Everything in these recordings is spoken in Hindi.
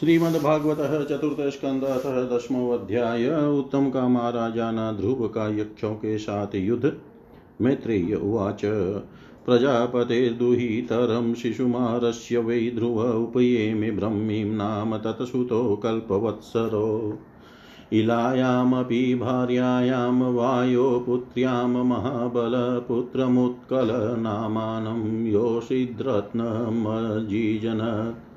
श्रीमद्भागवत चतुर्थ स्कंद अध्याय उत्तम का महाराजा ध्रुव का यक्षों के साथ युद्ध मैत्रेय उवाच। प्रजापते प्रजापतेर्दुहितरं शिशुमारस्य वै ध्रुव उपयेमि ब्रह्मीं नाम तत्सुतो कल्पवत्सरो। इलायामपि भार्यायां वायोपुत्र्यां महाबलपुत्रमुत्कलनामानं योषिद्रत्नमजीजनत्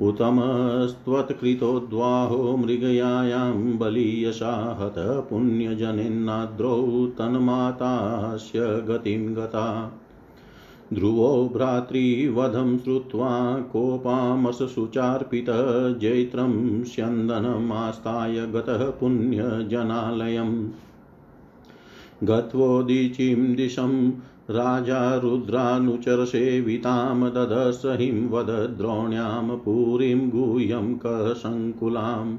उत्तमस्त्वत्कृतोद्वाहो मृगयायां बलीयशा हत पुण्यजनेन्नाद्रौ तन्मातास्य गतिं गता। ध्रुवो भ्रातृवधं श्रुत्वा कोपामसुचार्पित जैत्रं स्यन्दनमास्ताय गतः पुण्यजनालयम्। गत्वोदीचिं दिशं राजा रुद्रानुचरसेवितां ददर्श हिंवद्रोण्यां पुरीं गुह्यं कसङ्कुलाम्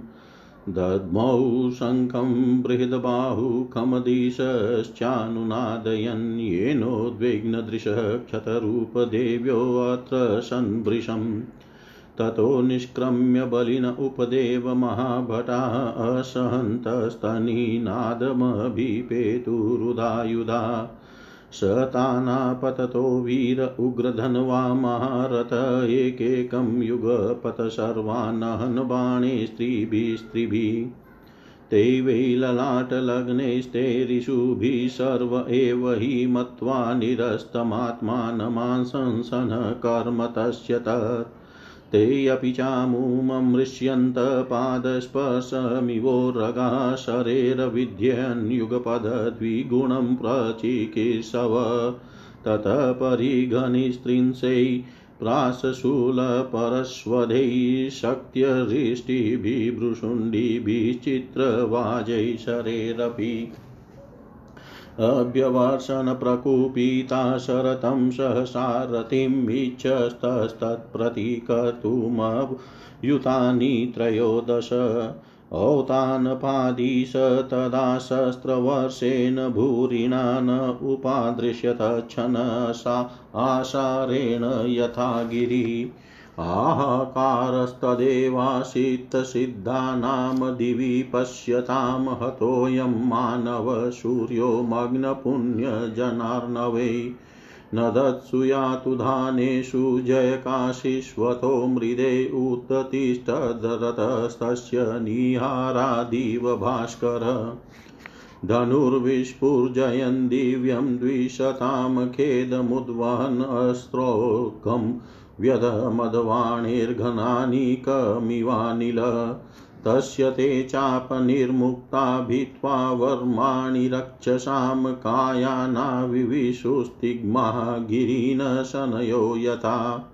दद्मौ शङ्खं बृहद्बाहुकमदिशश्चानुनादयन् येनोद्विग्नदृशः क्षतरूपदेव्योऽत्र सन्वृशम् ततो निष्क्रम्य बलिन उपदेव महाभटा असहन्तस्तनीनादमभिपेतुरुदायुधा। स तानापततो वीर उग्रधन्वा महारथ, एकैकं युगपत सर्वानहन् बाणे स्त्रीभिस्त्रीभिः ते वै ललाटलग्नैस्तैरिषुभिः सर्व एव हि मत्वा निरस्तमात्मानमांसंसन कर्म तस्य तत्। ते अपि चामुममृष्यन्त पादस्पर्शमिवोरगा शरेरविध्यन्युगपदद्विगुणं प्रचिकीर्षव ततः परिघनिस्त्रिंशै प्राशशूलपरश्वधैः शक्त्यरिष्टिभिभृशुण्डिभिश्चित्रवाजैः शरेरपि अभ्यवर्षणप्रकुपिता शरतं सहसारथिमिच्छस्तस्तत्प्रतीकर्तुमयुतानि त्रयोदश औतानपादीश तदा शस्त्रवर्षेण भूरिणा न उपादृश्यत छनसा आशारेण यथा गिरिः आहाकारस्तदेवासितसिद्धानां दिवि पश्यतां हतोऽयं मानव सूर्यो मग्नपुण्यजनार्णवै न दत्सु यातु धानेषु जयकाशिष्वतो मृदे उत्तिष्ठदरतस्तस्य निहारादिव भास्कर। धनुर्विस्फुर्जयन् दिव्यं द्विशतां खेदमुद्वहन् अस्त्रोकम् व्यधमदवाणिर्घनानीकमिवानिल तस्य ते चापनिर्मुक्ता भित्त्वा वर्माणि रक्षसां कायानाविविशुस्तिग्मा गिरिन शनयो यथा।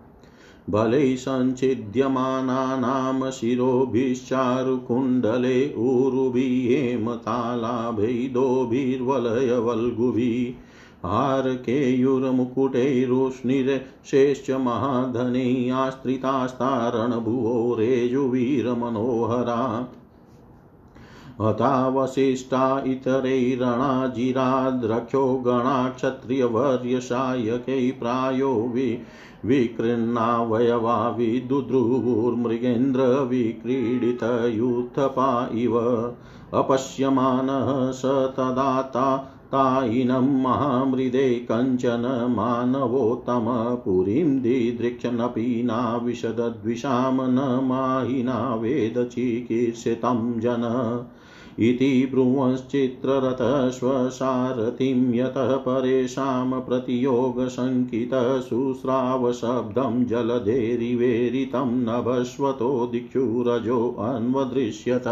बलैः सञ्छिद्यमानानां शिरोभिश्चारुकुण्डले ऊरुभिहेमतालाभैदोभिर्वलयवल्गुभिः हारकेयुरमुकुटैरुष्णिरशेश्च महाधनैः आश्रितास्तारणभुवो रेजुवीरमनोहरा हतावशिष्टा इतरैरणाजिराद्रक्षो गणा क्षत्रियवर्यसायकै प्रायो वि विकृन्नावयवा विदुद्रुवुर्मृगेन्द्रविक्रीडितयूथपा इव। अपश्यमानः स तदाता तायिनं महामृदे कञ्चन मानवोत्तमपुरीं दिदृक्षनपि नाविशदद्विषां न माहिना वेदचिकीर्षितं जन। इति ब्रुवश्चित्ररथस्वसारथिं यतः परेषां प्रतियोगशङ्कितशुश्रावशब्दं जलधेरिवेरितं नभस्वतो दिक्षुरजोऽन्वदृश्यत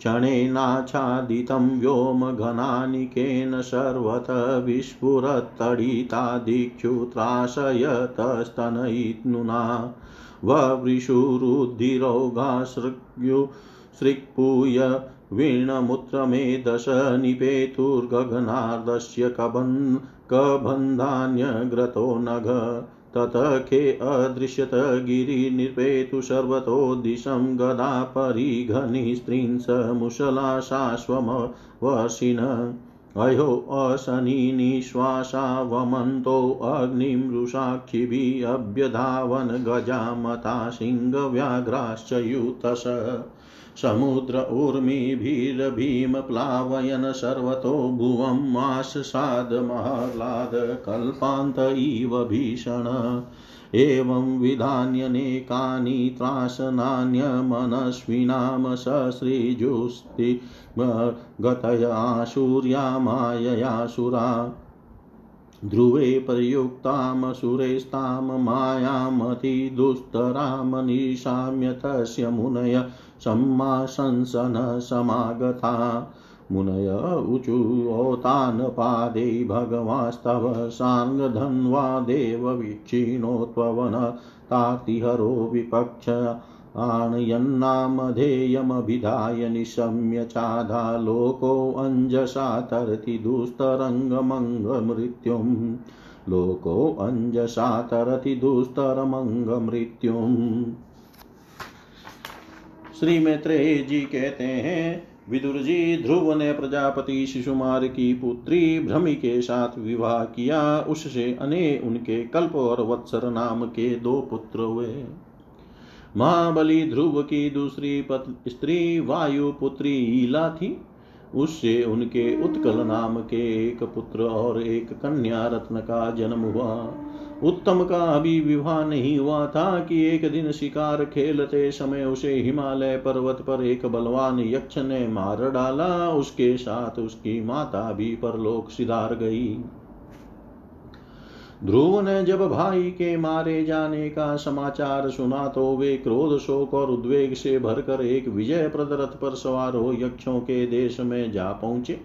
क्षणेनाच्छादितं व्योमघनानिकेन सर्वतः विस्फुरत्तडिता दिक्षुत्राशयतस्तनयित्नुना ववृषुरुद्धिरोगासृग्यु सृक्पूय वीणमुत्रमेदश निपेतुर्गगनार्दस्य कबन् कबन्धान्यग्रतो नघ ततः खे अदृश्यत गिरिनिर्पेतु सर्वतो दिशं गदा अयो अशनि निःश्वासा वमन्तो अग्निमृषाक्षिभिः अभ्यधावन् गजामता सिंहव्याघ्राश्च युतस। समुद्र ऊर्मिभिर्भीमप्लावयन् सर्वतो भुवं माशसादमह्लाद कल्पान्त इव भीषण। एवं विधान्यनेकानि त्रासनान्यमनस्विनां सश्रीजुस्ति गतया सूर्या माययासुरा ध्रुवे प्रयुक्तां सुरेस्तां मायामतिदुस्तरां निशाम्य तस्य मुनय सम्माशंसन मुनय ऊचुओतान् पादे भगवास्तव साङ्गधन्वा त्ववन तार्तिहरो विपक्ष आणयन्नामधेयमभिधाय निशम्य चाधा लोकोऽञ्जसा तरति दुस्तरङ्गमङ्गमृत्युम् लोकोऽञ्जसा तरति दुस्तरमङ्गमृत्युम् श्री मैत्रेय जी कहते हैं विदुर जी ध्रुव ने प्रजापति शिशुमार की पुत्री भ्रमि के साथ विवाह किया। उससे अने उनके कल्प और वत्सर नाम के दो पुत्र हुए। महाबली ध्रुव की दूसरी स्त्री वायु पुत्री ईला थी। उससे उनके उत्कल नाम के एक पुत्र और एक कन्या रत्न का जन्म हुआ। उत्तम का अभी विवाह नहीं हुआ था कि एक दिन शिकार खेलते समय उसे हिमालय पर्वत पर एक बलवान यक्ष ने मार डाला। उसके साथ उसकी माता भी परलोक सिधार गई। ध्रुव ने जब भाई के मारे जाने का समाचार सुना तो वे क्रोध, शोक और उद्वेग से भरकर एक विजय प्रद रथ पर सवार हो यक्षों के देश में जा पहुँचे।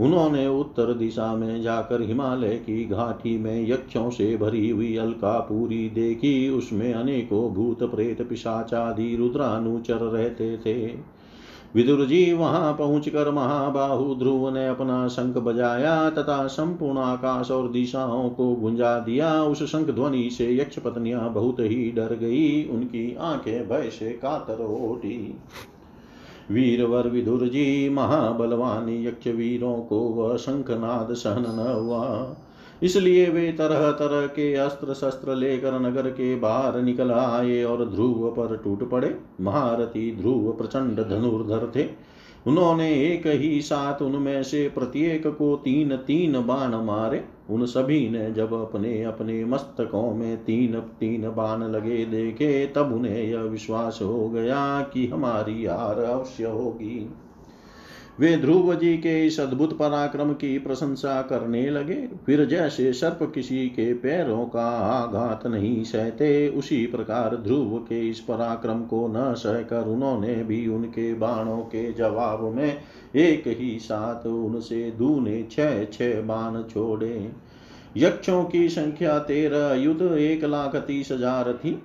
उन्होंने उत्तर दिशा में जाकर हिमालय की घाटी में यक्षों से भरी हुई अलकापुरी देखी। उसमें अनेकों भूत प्रेत पिशाचादि रुद्रानुचर रहते थे। विदुर जी वहाँ पहुंचकर महाबाहु ध्रुव ने अपना शंख बजाया तथा संपूर्ण आकाश और दिशाओं को गुंजा दिया। उस शंख ध्वनि से यक्ष पत्नियाँ बहुत ही डर गई। उनकी आँखें भय से कातर उठी। वीरवर विदुर जी महाबलवान यक्ष वीरों को वह शंखनाद सहन न हुआ। इसलिए वे तरह तरह के अस्त्र शस्त्र लेकर नगर के बाहर निकल आए और ध्रुव पर टूट पड़े। महारथी ध्रुव प्रचंड धनुर्धर थे। उन्होंने एक ही साथ उनमें से प्रत्येक को तीन तीन बाण मारे। उन सभी ने जब अपने अपने मस्तकों में तीन तीन बाण लगे देखे, तब उन्हें यह विश्वास हो गया कि हमारी हार अवश्य होगी। वे ध्रुव जी के इस अद्भुत पराक्रम की प्रशंसा करने लगे। फिर जैसे सर्प किसी के पैरों का आघात नहीं सहते, उसी प्रकार ध्रुव के इस पराक्रम को न सहकर उन्होंने भी उनके बाणों के जवाब में एक ही साथ उनसे दूने छह छह बाण छोड़े। यक्षों की संख्या तेरह युद्ध एक लाख तीस हज़ार थी।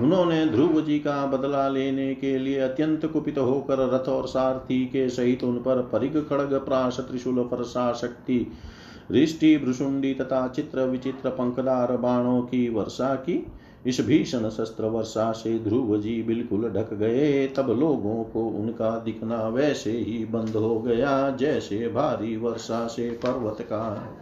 उन्होंने ध्रुव जी का बदला लेने के लिए अत्यंत कुपित होकर रथ और सारथी के सहित उन पर परिग खड़ग प्राश त्रिशूल फरसा शक्ति रिष्टि भ्रुषुंडी तथा चित्र विचित्र पंखदार बाणों की वर्षा की। इस भीषण शस्त्र वर्षा से ध्रुव जी बिल्कुल ढक गए। तब लोगों को उनका दिखना वैसे ही बंद हो गया, जैसे भारी वर्षा से पर्वत का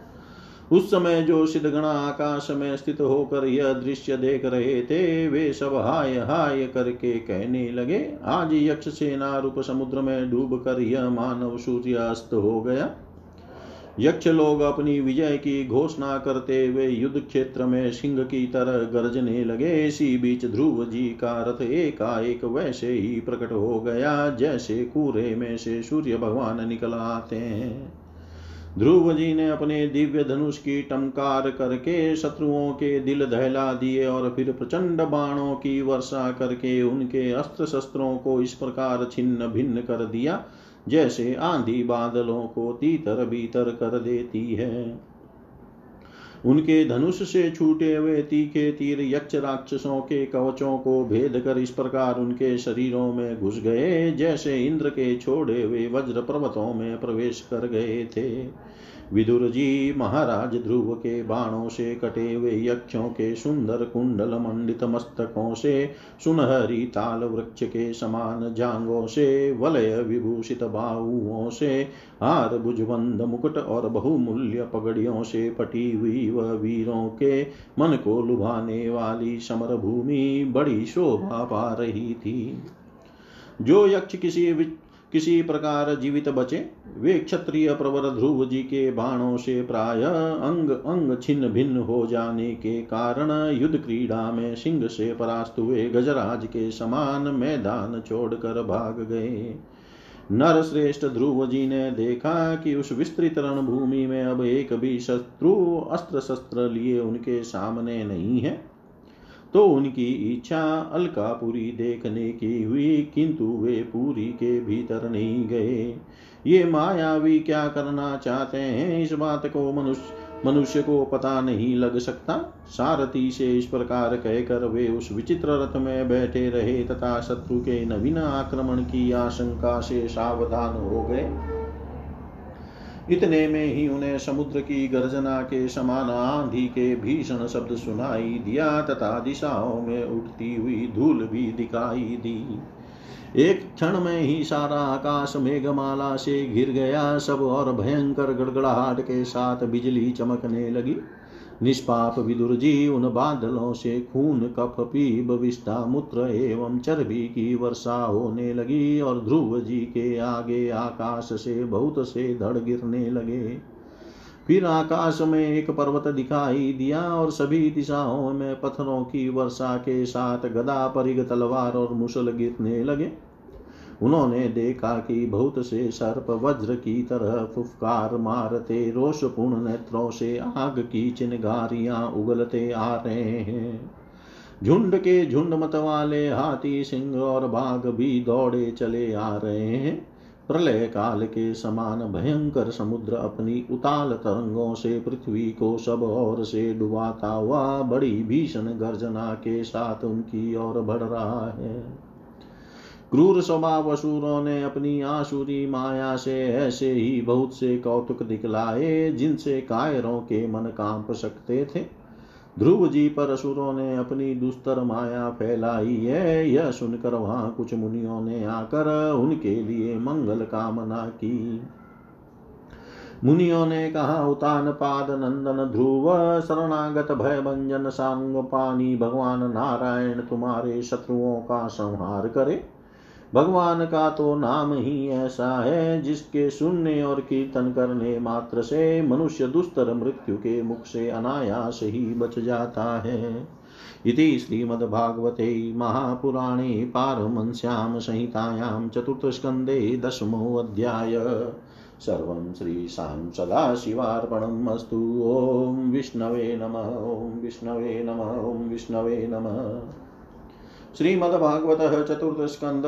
उस समय जो सिद्धगणा आकाश में स्थित होकर यह दृश्य देख रहे थे, वे सब हाय हाय करके कहने लगे, आज यक्ष सेना रूप समुद्र में डूब कर यह मानव सूर्य अस्त हो गया। यक्ष लोग अपनी विजय की घोषणा करते हुए युद्ध क्षेत्र में सिंह की तरह गरजने लगे। इसी बीच ध्रुव जी का रथ एकाएक वैसे ही प्रकट हो गया, जैसे कूरे में से सूर्य भगवान निकल आते हैं। ध्रुव जी ने अपने दिव्य धनुष की टमकार करके शत्रुओं के दिल दहला दिए और फिर प्रचंड बाणों की वर्षा करके उनके अस्त्र शस्त्रों को इस प्रकार छिन्न भिन्न कर दिया, जैसे आंधी बादलों को तीतर भीतर कर देती है। उनके धनुष से छूटे हुए तीखे तीर यक्ष राक्षसों के कवचों को भेद कर इस प्रकार उनके शरीरों में घुस गए, जैसे इंद्र के छोड़े हुए वज्र पर्वतों में प्रवेश कर गए थे। विदुर जी महाराज ध्रुव के बाणों से कटे हुए यक्षों के सुंदर कुंडल मंडित मस्तकों से सुनहरी ताल वृक्ष के समान जांगों से वलय विभूषित बाहुओं से हार भुजबंद मुकुट और बहुमूल्य पगड़ियों से पटी हुई व वीरों के मन को लुभाने वाली समर भूमि बड़ी शोभा पा रही थी। जो यक्ष किसी किसी प्रकार जीवित बचे। वे क्षत्रिय प्रवर ध्रुव जी के बाणों से प्राय अंग अंग छिन्न भिन्न हो जाने के कारण युद्ध क्रीड़ा में सिंह से परास्त हुए गजराज के समान मैदान छोड़कर भाग गए। नर श्रेष्ठ ध्रुव जी ने देखा कि उस विस्तृत रणभूमि में अब एक भी शत्रु अस्त्र शस्त्र लिए उनके सामने नहीं है। तो उनकी इच्छा अलकापुरी देखने की हुई, किंतु वे पूरी के भीतर नहीं गए। ये मायावी क्या करना चाहते हैं? इस बात को मनुष्य मनुष्य को पता नहीं लग सकता। सारथी से इस प्रकार कहकर वे उस विचित्र रथ में बैठे रहे, तथा शत्रु के नवीन आक्रमण की आशंका से सावधान हो गए। इतने में ही उन्हें समुद्र की गर्जना के समान आंधी के भीषण शब्द सुनाई दिया तथा दिशाओं में उठती हुई धूल भी दिखाई दी। एक क्षण में ही सारा आकाश मेघमाला से घिर गया, सब और भयंकर गड़गड़ाहट के साथ बिजली चमकने लगी। निष्पाप विदुर जी उन बादलों से खून कफ पीब विष्ठा मूत्र एवं चर्बी की वर्षा होने लगी और ध्रुव जी के आगे आकाश से बहुत से धड़ गिरने लगे। फिर आकाश में एक पर्वत दिखाई दिया और सभी दिशाओं में पत्थरों की वर्षा के साथ गदा परिग तलवार और मुसल गिरने लगे। उन्होंने देखा कि बहुत से सर्प वज्र की तरह फुफकार मारते, रोषपूर्ण नेत्रों से आग की चिनगारियाँ उगलते आ रहे हैं। झुंड के झुंड मत वाले हाथी सिंह और बाघ भी दौड़े चले आ रहे हैं। प्रलय काल के समान भयंकर समुद्र अपनी उताल तरंगों से पृथ्वी को सब ओर से डुबाता हुआ बड़ी भीषण गर्जना के साथ उनकी ओर बढ़ रहा है। क्रूर स्वभाव असुरों ने अपनी आसुरी माया से ऐसे ही बहुत से कौतुक दिखलाए, जिनसे कायरों के मन काँप सकते थे। ध्रुव जी पर असुरों ने अपनी दुस्तर माया फैलाई है। यह सुनकर वहाँ कुछ मुनियों ने आकर उनके लिए मंगल कामना की। मुनियों ने कहा, उतान पाद नंदन ध्रुव, शरणागत भय भंजन सांग पानी, भगवान नारायण तुम्हारे शत्रुओं का संहार करे। भगवान का तो नाम ही ऐसा है, जिसके सुनने और कीर्तन करने मात्र से मनुष्य दुस्तर मृत्यु के मुख से अनायास ही बच जाता है। इति श्रीमद्भागवते महापुराणे पारमंस्यां संहितायां चतुर्थस्कन्धे दशमोऽध्याय सर्वं श्रीशां सदाशिवार्पणम् अस्तु। ॐ विष्णवे नमः, ॐ विष्णवे नमः, ॐ विष्णवे नमः। श्रीमद्भागवत चतुर्थ स्कंद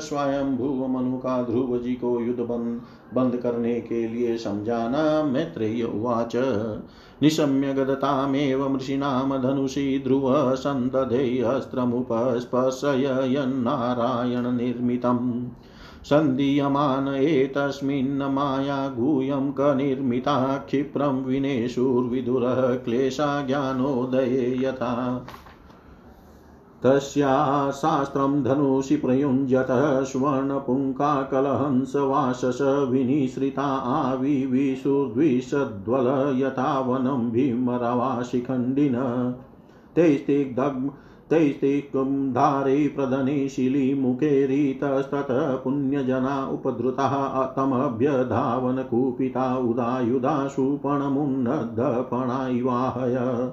स्वयं भू मनु का ध्रुव जी को युद्ध बंद बंद करने के लिए समझाना मैत्रेय उवाच। निशम्य गदतामेव मृषिणां धनुषि ध्रुव सन्दधेयस्त्रमुपस्पर्शयन्नारायणनिर्मितम् सन्धीयमान एतस्मिन् गुह्यं कनिर्मिता क्षिप्रं विनेशुर्विदुरः क्लेशा ज्ञानोदये यथा। तस्या शास्त्रं धनुषि प्रयुञ्जतः स्वर्णपुङ्काकलहंसवासस विनिसृता आविविशुर्द्विषद्वल यथा वनं भीमरवाशिखण्डिन। तैस्तिग्धग् तैस्तिकं धारे प्रदने शिलीमुखेरितस्ततः पुण्यजना उपद्रुताः तमभ्यधावनकुपिता उदायुधा सुपणमुन्नद्धपणा इवाहय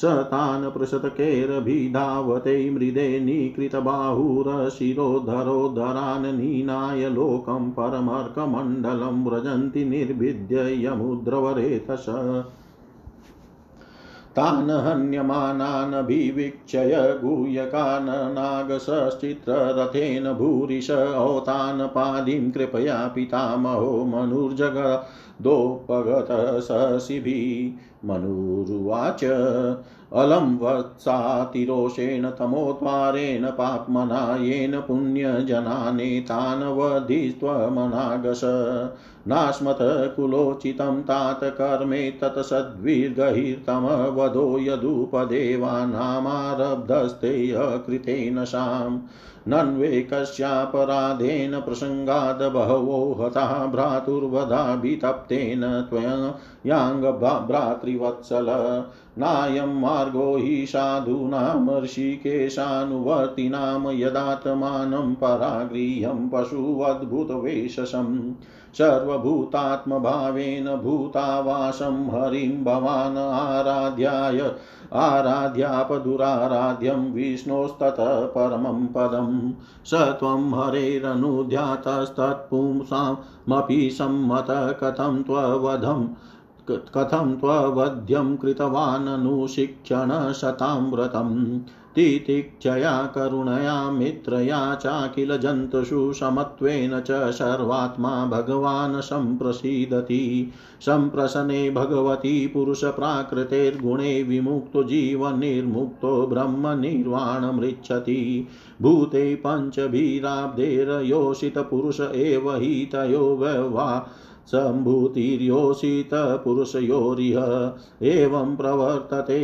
स तान् पृषत्कैरभिधावते मृदे निकृतबाहुरशिरोधरोधरान् नीनाय लोकं परमर्कमण्डलं व्रजन्ति निर्भिद्य यमुद्रवरेतस तान् हन्यमानानभिवीक्षय नागसश्चित्ररथेन भूरिश औतान् पादीं कृपया पितामहो मनुर्जग सशिभिः मनुरुवाच। अलं वत्सातिरोषेण तमोद्वारेण पाप्मना येन पुण्यजनानेतान् वधिस्त्वमनागस नास्मत कुलोचितं तात कर्मे तत्सद्विर्गहितमवधो यदुपदेवानामारब्धस्ते अकृतेन शाम्। नन्वे कस्यापराधेन प्रसङ्गाद् बहवो हताः भ्रातुर्वधाभितप्तेन त्वयाङ्गभ्रातृवत्सल नायं मार्गो हि साधूनां ऋषिकेशानुवर्तिनां यदात्मानं परागृह्यं पशुवद्भुतवेशसम् सर्वभूतात्मभावेन भूतावासं हरिं भवान् आराध्याय आराध्यापदुराराध्यं विष्णोस्ततः परमं पदं। स त्वं हरेरनुध्यातस्तत्पुंसामपि सम्मत कथं त्ववधम् कथं त्ववध्यं कृतवाननुशिक्षणशतां व्रतम् तितिक्षया करुणया मित्रया चाखिल जन्तुषु समत्वेन च सर्वात्मा भगवान् सम्प्रसीदति। सम्प्रसने भगवती पुरुषप्राकृतेर्गुणे विमुक्तो जीवनिर्मुक्तो ब्रह्मनिर्वाणमृच्छति भूते पञ्चभिराब्धेरयोषितपुरुष एव हि तयो वा सम्भूतिर्योषितपुरुषयोरिह एवं प्रवर्तते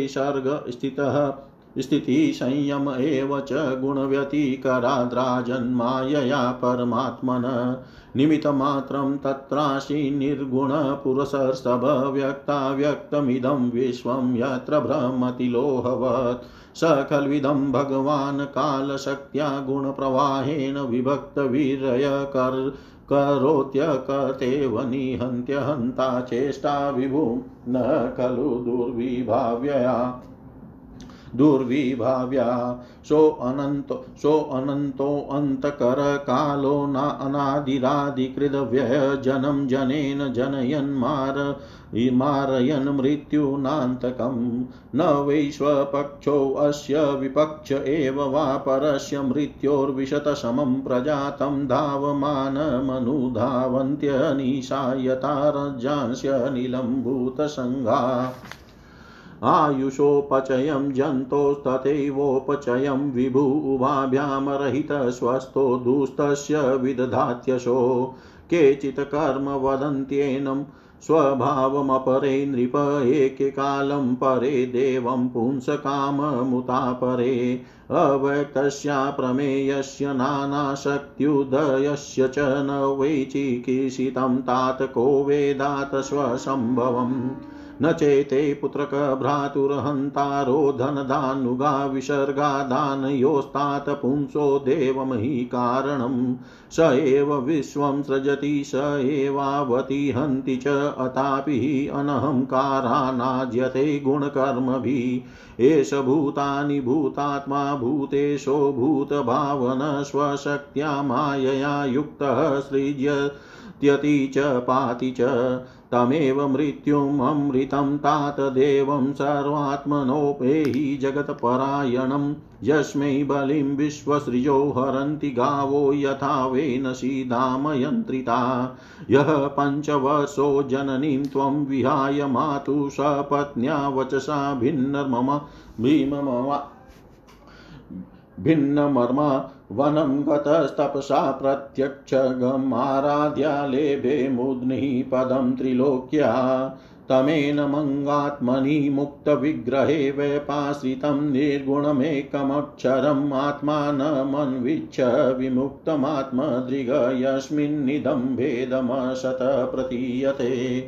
सर्गस्थितः स्थितिसंयम एव च गुणव्यतिकराद्राजन्मायया परमात्मन। निमित्तमात्रं तत्रासि निर्गुणपुरसस्तभव्यक्ताव्यक्तमिदं विश्वं यत्र भ्रमति लोहवत् स खल्विदं भगवान् कालशक्त्या गुणप्रवाहेण विभक्तवीर्य कर् करोत्यकतेव निहन्त्य हन्ता चेष्टा विभुं न खलु दुर्विभाव्यया। दुर्विभाव्या। सोऽनन्तो सोऽनन्तोऽन्तकरकालो न अनादिरादिकृदव्यय जनं जनेन जनयन् मार मारयन् मृत्युनान्तकं न वैश्वपक्षोऽस्य विपक्ष एव वा परस्य मृत्योर्विशतशमं प्रजातं धावमानमनुधावन्त्यनिशायतारजांस्य निलम्भूतसङ्घा आयुषोपचयं जन्तोस्तथैवोपचयं विभु उभाभ्यामरहितस्वस्थो दुस्तस्य विदधात्यशो केचित् कर्म वदन्त्येनं स्वभावमपरे नृप एककालं परे देवं पुंसकाममुतापरे अव्यक्तस्या प्रमेयस्य नानाशक्त्युदयस्य च न वैचिकीर्षितं तात को वेदात् स्वसम्भवम् न चेते पुत्रक भ्रातुर्हन्तारो धनदानुगा विसर्गादानयोस्तात पुंसो देवमहि कारणं। स एव विश्वं सृजति, स एवावति हन्ति च अतापि अनहङ्कारानाज्यते गुणकर्मभिः। एष भूतानि भूतात्मा भूतेशो भूतभावन स्वशक्त्या मायया युक्तः सृज्यत्यति च पाति च। तमेव मृत्युममृतं तात देवं सर्वात्मनोपेहि जगत्परायणं यस्मै बलिं विश्वसृजो हरन्ति गावो यथा वेनसीदामयन्त्रिता यः पञ्चवशो जननीं त्वं विहाय मातु सपत्न्या वचसा भिन्नमम भीममवा भिन्नमर्मा वनं गतस्तपसा प्रत्यक्षगमाराध्यालेभे मुद्निः पदं त्रिलोक्या। तमेन मङ्गात्मनि मुक्तविग्रहे व्यपाश्रितं निर्गुणमेकमक्षरम् आत्मानमन्विच्छ विमुक्तमात्मदृग यस्मिन्निदं भेदमशत प्रतीयते।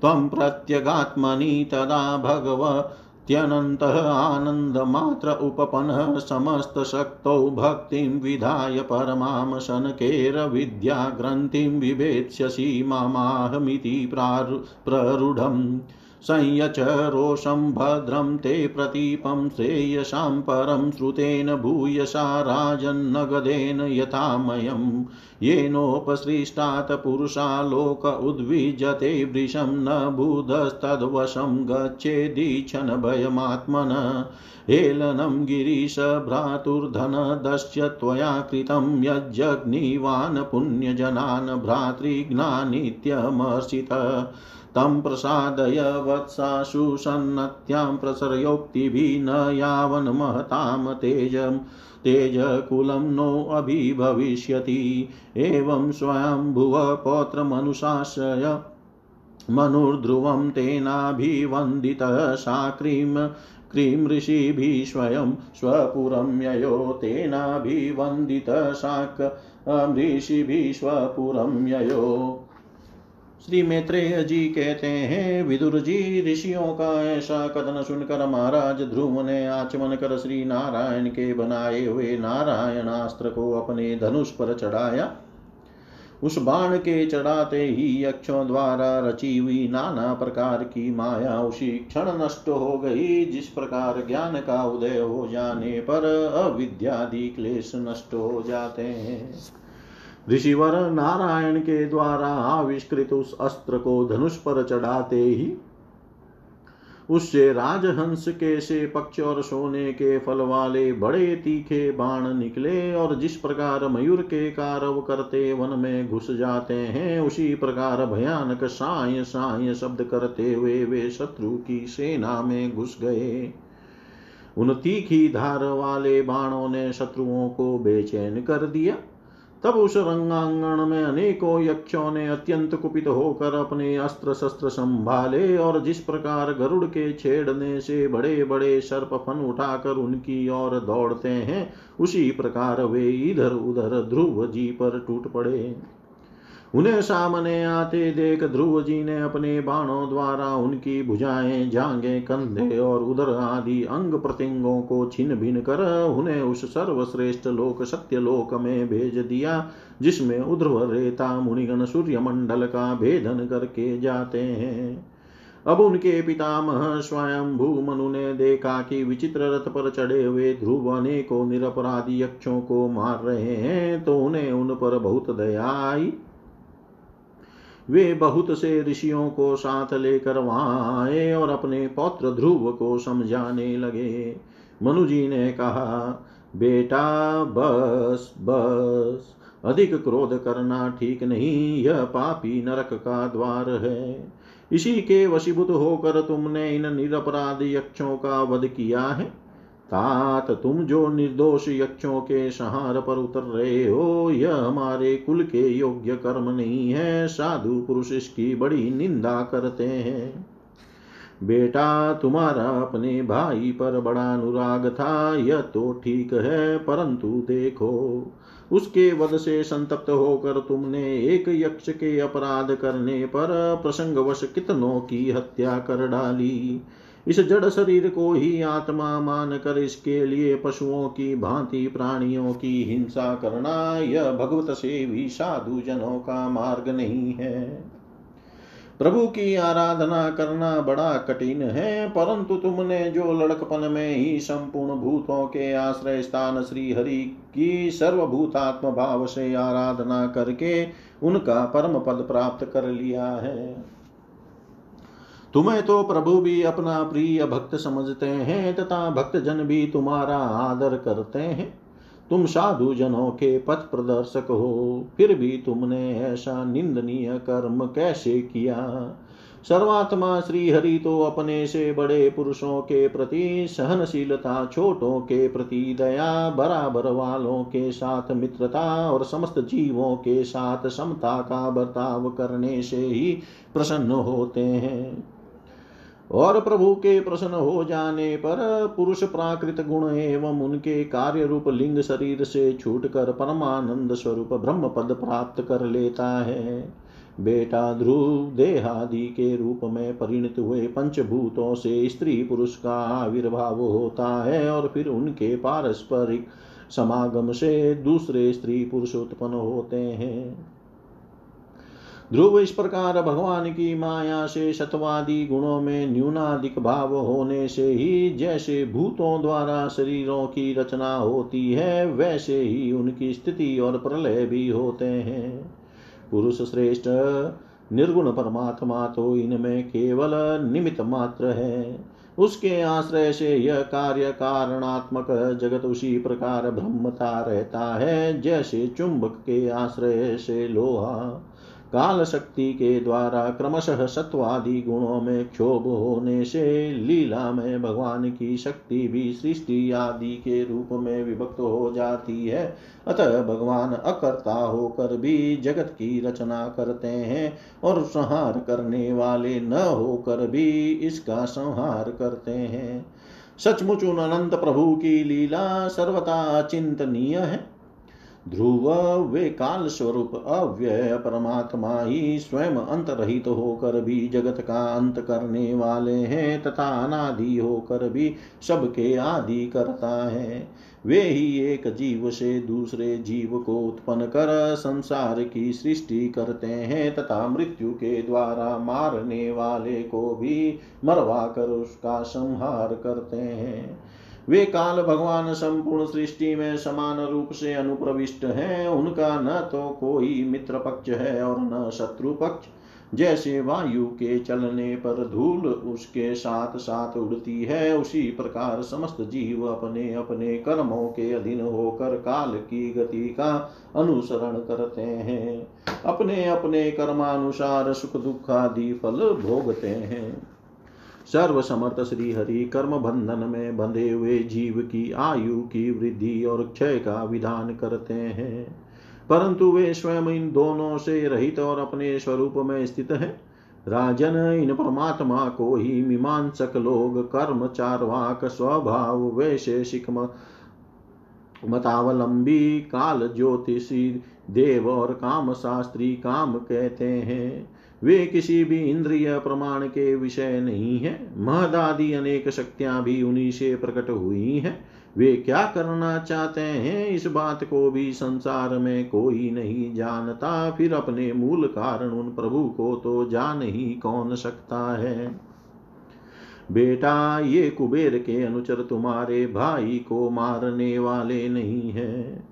त्वं प्रत्यगात्मनि तदा भगव त्यनन्तः आनन्दमात्र उपपन्नः समस्तशक्तौ भक्तिं विधाय परमां शनकेरविद्याग्रन्थिं विभेत्स्यसि ममाहमिति प्रारु प्ररूढम्। संयच रोषं भद्रं ते प्रतीपं श्रेयसां परं श्रुतेन भूयसा राजन्नगदेन यथामयम् येनोपसृष्टात् पुरुषा लोक उद्विजते वृषं न बुधस्तद्वशं गच्छेदीक्षण भयमात्मन। हेलनं गिरीशभ्रातुर्धनदश्च त्वया कृतं यज्जग्निवान् पुण्यजनान् भ्रातृघ्नानित्यमर्षित तं प्रसादय वत्साशु सन्नत्यां प्रसरयोक्तिभिः न यावन् महतां तेजं, तेजकुलं नोऽभिभविष्यति एवं स्वयंभुवः पौत्रमनुशासय मनुर्ध्रुवं तेनाभिवन्दितः साक्रीं क्रीं ऋषिभिः स्वयं स्वपुरं ययो तेनाभिवन्दितः शाक ऋषिभिः स्वपुरं ययो। श्री मैत्रेय जी कहते हैं, विदुर जी, ऋषियों का ऐसा कथन सुनकर महाराज ध्रुव ने आचमन कर श्री नारायण के बनाए हुए नारायणास्त्र को अपने धनुष पर चढ़ाया। उस बाण के चढ़ाते ही यक्षों द्वारा रची हुई नाना प्रकार की माया उसी क्षण नष्ट हो गई, जिस प्रकार ज्ञान का उदय हो जाने पर अविद्यादि क्लेश नष्ट हो जाते हैं। ऋषिवर नारायण के द्वारा आविष्कृत उस अस्त्र को धनुष पर चढ़ाते ही, उससे राजहंस के से पक्ष और सोने के फल वाले बड़े तीखे बाण निकले और जिस प्रकार मयूर के कारव करते वन में घुस जाते हैं, उसी प्रकार भयानक साय साय शब्द करते हुए वे शत्रु की सेना में घुस गए। उन तीखी धार वाले बाणों ने शत्रुओं को बेचैन कर दिया। तब उस रंगांगण में अनेकों यक्षों ने अत्यंत कुपित होकर अपने अस्त्र शस्त्र संभाले और जिस प्रकार गरुड़ के छेड़ने से बड़े बड़े सर्प फन उठाकर उनकी ओर दौड़ते हैं, उसी प्रकार वे इधर उधर ध्रुव जी पर टूट पड़े। उन्हें सामने आते देख ध्रुव जी ने अपने बाणों द्वारा उनकी भुजाएँ जांगे कंधे और उदर आदि अंग प्रत्यंगों को छिन भिन कर उन्हें उस सर्वश्रेष्ठ लोक, सत्य लोक में भेज दिया, जिसमें उध्रव, रेता, मुनिगण सूर्य मंडल का भेदन करके जाते हैं। अब उनके पितामह स्वयं भू मनु ने देखा कि विचित्र रथ पर चढ़े हुए ध्रुव अनेकों निरपराधी यक्षों को मार रहे हैं तो उन्हें उन पर बहुत दया आई। वे बहुत से ऋषियों को साथ लेकर वहाँ आए और अपने पौत्र ध्रुव को समझाने लगे। मनु जी ने कहा, बेटा, बस बस, अधिक क्रोध करना ठीक नहीं, यह पापी नरक का द्वार है। इसी के वशीभूत होकर तुमने इन निरपराध यक्षों का वध किया है। तात तुम जो निर्दोष यक्षों के संहार पर उतर रहे हो, यह हमारे कुल के योग्य कर्म नहीं है। साधु पुरुष इसकी बड़ी निंदा करते हैं। बेटा, तुम्हारा अपने भाई पर बड़ा अनुराग था, यह तो ठीक है, परंतु देखो, उसके वध से संतप्त होकर तुमने एक यक्ष के अपराध करने पर प्रसंगवश कितनों की हत्या कर डाली। इस जड़ शरीर को ही आत्मा मान कर इसके लिए पशुओं की, भांति प्राणियों की हिंसा करना, यह भगवत से भी साधु जनों का मार्ग नहीं है। प्रभु की आराधना करना बड़ा कठिन है, परंतु तुमने जो लड़कपन में ही संपूर्ण भूतों के आश्रय स्थान श्री हरि की सर्वभूतात्म भाव से आराधना करके उनका परम पद प्राप्त कर लिया है। तुम्हें तो प्रभु भी अपना प्रिय भक्त समझते हैं तथा भक्त जन भी तुम्हारा आदर करते हैं। तुम साधु जनों के पथ प्रदर्शक हो, फिर भी तुमने ऐसा निंदनीय कर्म कैसे किया? सर्वात्मा श्री हरि तो अपने से बड़े पुरुषों के प्रति, सहनशीलता छोटों के प्रति, दया बराबर वालों के साथ, मित्रता और समस्त जीवों के साथ, समता का बर्ताव करने से ही प्रसन्न होते हैं। और प्रभु के प्रसन्न हो जाने पर पुरुष प्राकृत गुण एवं उनके कार्य रूप लिंग शरीर से छूटकर परमानंद स्वरूप ब्रह्म पद प्राप्त कर लेता है। बेटा ध्रुव देहादि के रूप में परिणत हुए पंचभूतों से स्त्री पुरुष का आविर्भाव होता है और फिर उनके पारस्परिक समागम से दूसरे स्त्री पुरुष उत्पन्न होते हैं। ध्रुव इस प्रकार भगवान की माया से सतवादी गुणों में न्यूनाधिक भाव होने से ही जैसे भूतों द्वारा शरीरों की रचना होती है, वैसे ही उनकी स्थिति और प्रलय भी होते हैं। पुरुष श्रेष्ठ, निर्गुण परमात्मा तो इनमें केवल निमित्त मात्र है। उसके आश्रय से यह कार्य कारणात्मक जगत उसी प्रकार ब्रह्मता रहता है, जैसे चुंबक के आश्रय से लोहा। काल शक्ति के द्वारा क्रमशः सत्वादि गुणों में क्षोभ होने से लीला में भगवान की शक्ति भी सृष्टि आदि के रूप में विभक्त हो जाती है। अतः भगवान अकर्ता होकर भी जगत की रचना करते हैं और संहार करने वाले न होकर भी इसका संहार करते हैं। सचमुच उन अनंत प्रभु की लीला सर्वथा चिंतनीय है। ध्रुव वे काल स्वरूप अव्यय परमात्मा ही स्वयं अंत रहित होकर भी जगत का अंत करने वाले हैं तथा अनादि होकर भी सबके आदि करता है। वे ही एक जीव से दूसरे जीव को उत्पन्न कर संसार की सृष्टि करते हैं तथा मृत्यु के द्वारा मारने वाले को भी मरवा कर उसका संहार करते हैं। वे काल भगवान संपूर्ण सृष्टि में समान रूप से अनुप्रविष्ट हैं। उनका न तो कोई मित्र पक्ष है और न शत्रु पक्ष। जैसे वायु के चलने पर धूल उसके साथ साथ उड़ती है, उसी प्रकार समस्त जीव अपने अपने कर्मों के अधीन होकर काल की गति का अनुसरण करते हैं। अपने अपने कर्मानुसार सुख दुख आदि फल भोगते हैं। सर्व समर्थ श्री हरि कर्म बंधन में बंधे हुए जीव की आयु की वृद्धि और क्षय का विधान करते हैं। परंतु वे स्वयं इन दोनों से रहित और अपने स्वरूप में स्थित है। राजन इन परमात्मा को ही मीमांसक लोग, कर्म चारवाक स्वभाव वैशेषिक मतावलंबी काल ज्योतिषी देव और काम शास्त्री काम कहते हैं। वे किसी भी इंद्रिय प्रमाण के विषय नहीं है। महदादि अनेक शक्तियाँ भी उन्हीं से प्रकट हुई हैं। वे क्या करना चाहते हैं? इस बात को भी संसार में कोई नहीं जानता। फिर अपने मूल कारण उन प्रभु को तो जान ही कौन सकता है? बेटा, ये कुबेर के अनुचर तुम्हारे भाई को मारने वाले नहीं है।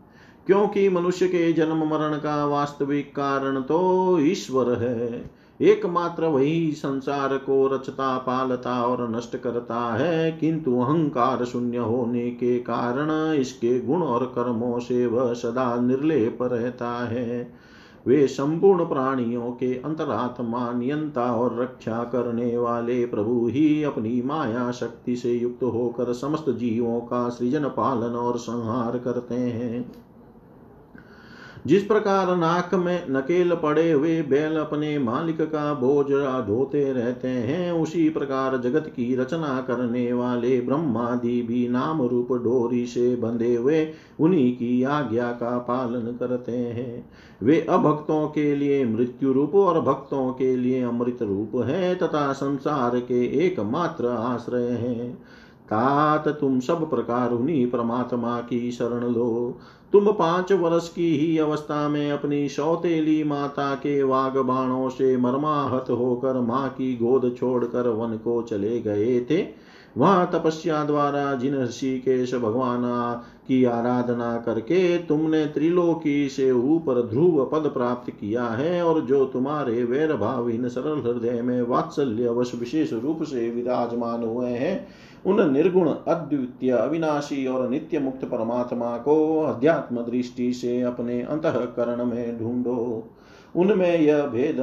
क्योंकि मनुष्य के जन्म मरण का वास्तविक कारण तो ईश्वर है। एकमात्र वही संसार को रचता, पालता और नष्ट करता है, किंतु अहंकार शून्य होने के कारण इसके गुण और कर्मों से वह सदा निर्लेप रहता है। वे संपूर्ण प्राणियों के अंतरात्मा, नियंता और रक्षा करने वाले प्रभु ही अपनी माया शक्ति से युक्त होकर समस्त जीवों का सृजन, पालन और संहार करते हैं। जिस प्रकार नाक में नकेल पड़े हुए बैल अपने मालिक का बोझ ढोते रहते हैं, उसी प्रकार जगत की रचना करने वाले ब्रह्मादि भी नाम रूप डोरी से बंधे हुए उन्हीं की आज्ञा का पालन करते हैं। वे अभक्तों के लिए मृत्यु रूप और भक्तों के लिए अमृत रूप है तथा संसार के एकमात्र आश्रय हैं। तात तुम सब प्रकार उन्हीं परमात्मा की शरण लो। तुम पाँच वर्ष की ही अवस्था में अपनी सौतेली माता के वाग बाणों से मर्माहत होकर माँ की गोद छोड़कर वन को चले गए थे। वहाँ तपस्या द्वारा जिन ऋषिकेश भगवान की आराधना करके तुमने त्रिलोकी से ऊपर ध्रुव पद प्राप्त किया है और जो तुम्हारे वैर भावहीन सरल हृदय में वात्सल्य वश विशेष रूप से विराजमान हुए हैं उन निर्गुण, अद्वितीय, अविनाशी और नित्य मुक्त परमात्मा को अध्यात्म दृष्टि से अपने अंतकरण में ढूंढो। उनमें यह भेद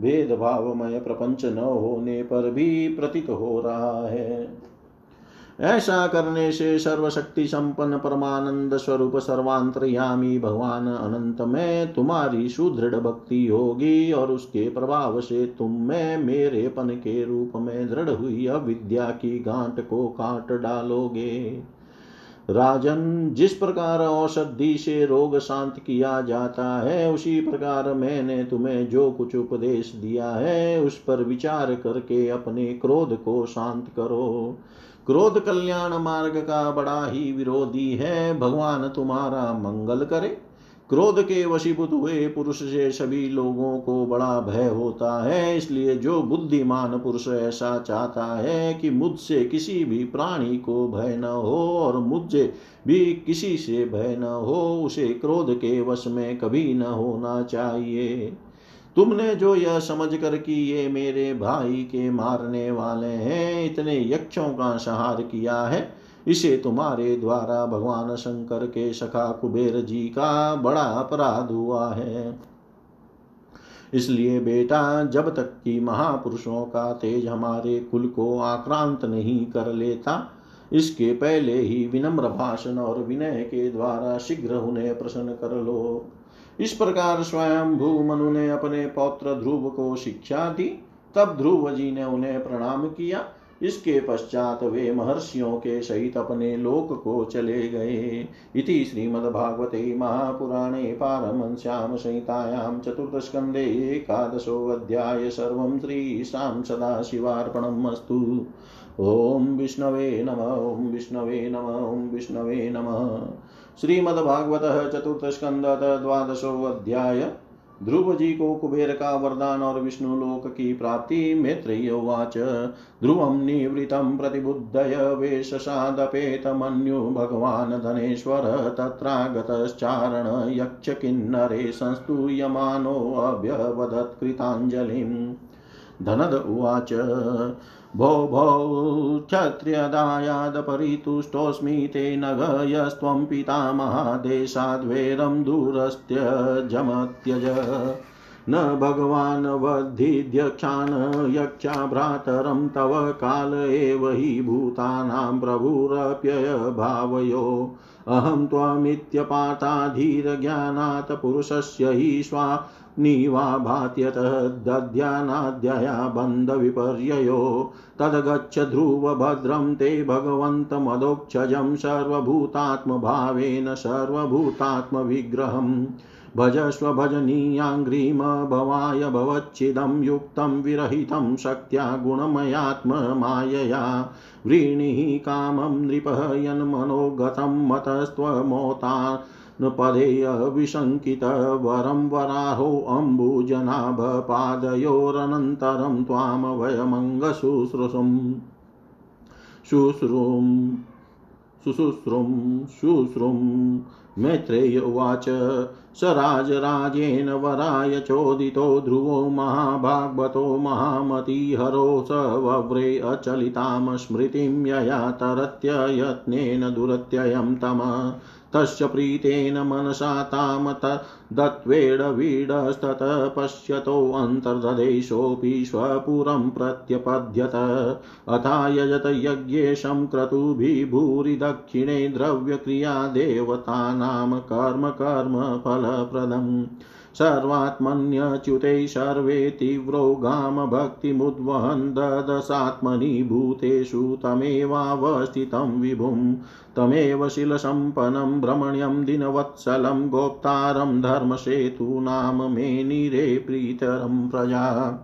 भेदभावमय प्रपंच न होने पर भी प्रतीत हो रहा है। ऐसा करने से सर्वशक्ति संपन्न परमानंद स्वरूप सर्वांतरयामी भगवान अनंत, में तुम्हारी सुदृढ़ भक्ति होगी और उसके प्रभाव से तुम में मेरे पन के रूप में दृढ़ हुई अविद्या की गांठ को काट डालोगे। राजन, जिस प्रकार औषधि से रोग शांत किया जाता है, उसी प्रकार मैंने तुम्हें जो कुछ उपदेश दिया है, उस पर विचार करके अपने क्रोध को शांत करो। क्रोध कल्याण मार्ग का बड़ा ही विरोधी है। भगवान तुम्हारा मंगल करे। क्रोध के वशीभूत हुए पुरुष से सभी लोगों को बड़ा भय होता है। इसलिए जो बुद्धिमान पुरुष ऐसा चाहता है कि मुझसे किसी भी प्राणी को भय न हो और मुझे भी किसी से भय न हो, उसे क्रोध के वश में कभी न होना चाहिए। तुमने जो यह समझ कर कि ये मेरे भाई के मारने वाले हैं, इतने यक्षों का संहार किया है, इसे तुम्हारे द्वारा भगवान शंकर के सखा कुबेर जी का बड़ा अपराध हुआ है। इसलिए बेटा, जब तक कि महापुरुषों का तेज हमारे कुल को आक्रांत नहीं कर लेता, इसके पहले ही विनम्र भाषण और विनय के द्वारा शीघ्र उन्हें प्रसन्न कर लो। इस प्रकार स्वयं भू मनु ने अपने पौत्र ध्रुव को शिक्षा दी। तब ध्रुव जी ने उन्हें प्रणाम किया। इसके पश्चात वे महर्षियों के सहित अपने लोक को चले गए। इति श्रीमद्भागवते महापुराणे पारमश्याम संहितायां चतुर्थस्कन्धे एकादशोऽध्याय सर्वं श्रीशां सदाशिवार्पणम् अस्तु। ॐ विष्णवे नम, ॐ विष्णवे नम, ॐ विष्णवे नमः। श्रीमद्भागवतः चतुर्थस्कन्ध द्वादशोऽध्याय ध्रुव जी को कुबेर का वरदान और विष्णु लोक की प्राप्ति, मैत्रेय उवाच। ध्रुवं निवृत्तं प्रतिबुद्धय वेशसादपेतमन्यु भगवान् धनेश्वर तत्रागतश्चारण यक्षकिन्नरे संस्तूयमानोऽभ्यवदत्कृताञ्जलिम् धनद उवाच। भो भो क्षत्रियदायादपरितुष्टोऽस्मि ते नघ यस्त्वं पितामहादेशाद्वैरं दूरस्त्यजमत्यज न भगवान् वद्धिध्यक्षान् यक्षा भ्रातरं तव काल एव हि भूतानां प्रभुरप्ययभावयो अहं त्वमित्यपाताधीरज्ञानात् पुरुषस्य हि स्वा नीवा भात्यतः दध्यानाद्यया बन्धविपर्ययो तद्गच्छ ध्रुवभद्रं ते भगवन्तमदोक्षजं सर्वभूतात्मभावेन सर्वभूतात्मविग्रहम्। भजस्व भजनीयाङ्घ्रिम भवाय भवच्छिदं युक्तं विरहितं शक्त्या गुणमयात्ममायया। व्रीणिः कामं नृपः यन्मनोगतं मतस्त्वमोता पदेय विशङ्कित वरं वराहो अम्बुजनाभपादयोरनन्तरं त्वां वयमङ्गशुश्रूषुं शुश्रूं शुश्रूं शुश्रूं मैत्रेय उवाच स राजराजेन वराय चोदितो ध्रुवो महाभागवतो महामतिहरो स वव्रे अचलितां स्मृतिं यया तरत्ययत्नेन दुरत्ययं तम। तस्य प्रीतेन मनसा ताम दत्वेडवीडस्ततः पश्यतोऽन्तर्देशोऽपि स्वपुरं प्रत्यपद्यत। अथा यजत यज्ञेशं क्रतुभिः भूरि दक्षिणे द्रव्यक्रिया देवतानां कर्म कर्म फलप्रदम्। सर्वात्मन्यच्युते सर्वे तीव्रो गामभक्तिमुद्वहन् ददशात्मनि भूतेषु तमेवावस्थितं विभुं, तमेव शिलसम्पन्नं भ्रमण्यं दिनवत्सलं, गोप्तारं धर्मसेतूनां मेनिरे प्रीतरं प्रजा।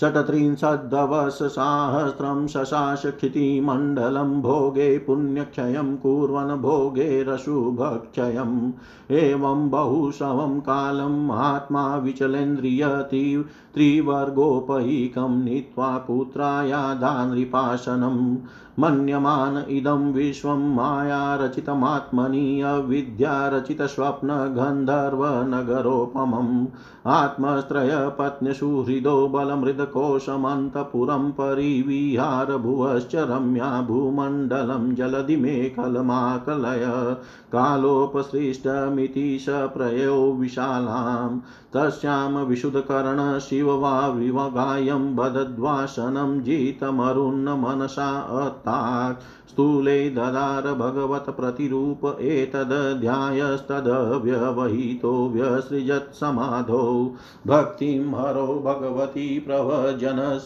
षट्त्रिंशद्दवससाहस्रं शशासक्षितिमण्डलं भोगे पुण्यक्षयं कुर्वन् भोगे रशुभक्षयम्। एवं बहुशवं कालम् आत्मा विचलेन्द्रियति त्रिवर्गोपैकं नीत्वा पुत्रायादानृपाशनम् मन्यमान इदं विश्वं मायारचितमात्मनि अविद्यारचितस्वप्नगन्धर्वनगरोपमम्। आत्मस्त्रयपत्न्यसुहृदो बलमृदकोशमन्तपुरं परिविहार भुवश्च रम्या भूमण्डलं जलधिमेखलमाकलय कालोपसृष्टमिति स प्रयो विशालां तस्यां विशुद्धकर्ण शिववा विवगायं बदद्वासनं जितमरुन्न मनसा अत्तात् स्थूले ददार भगवत्प्रतिरूप एतदध्यायस्तदव्यवहितो व्यसृजत्समाधौ भक्तिं हरो भगवती प्रवजन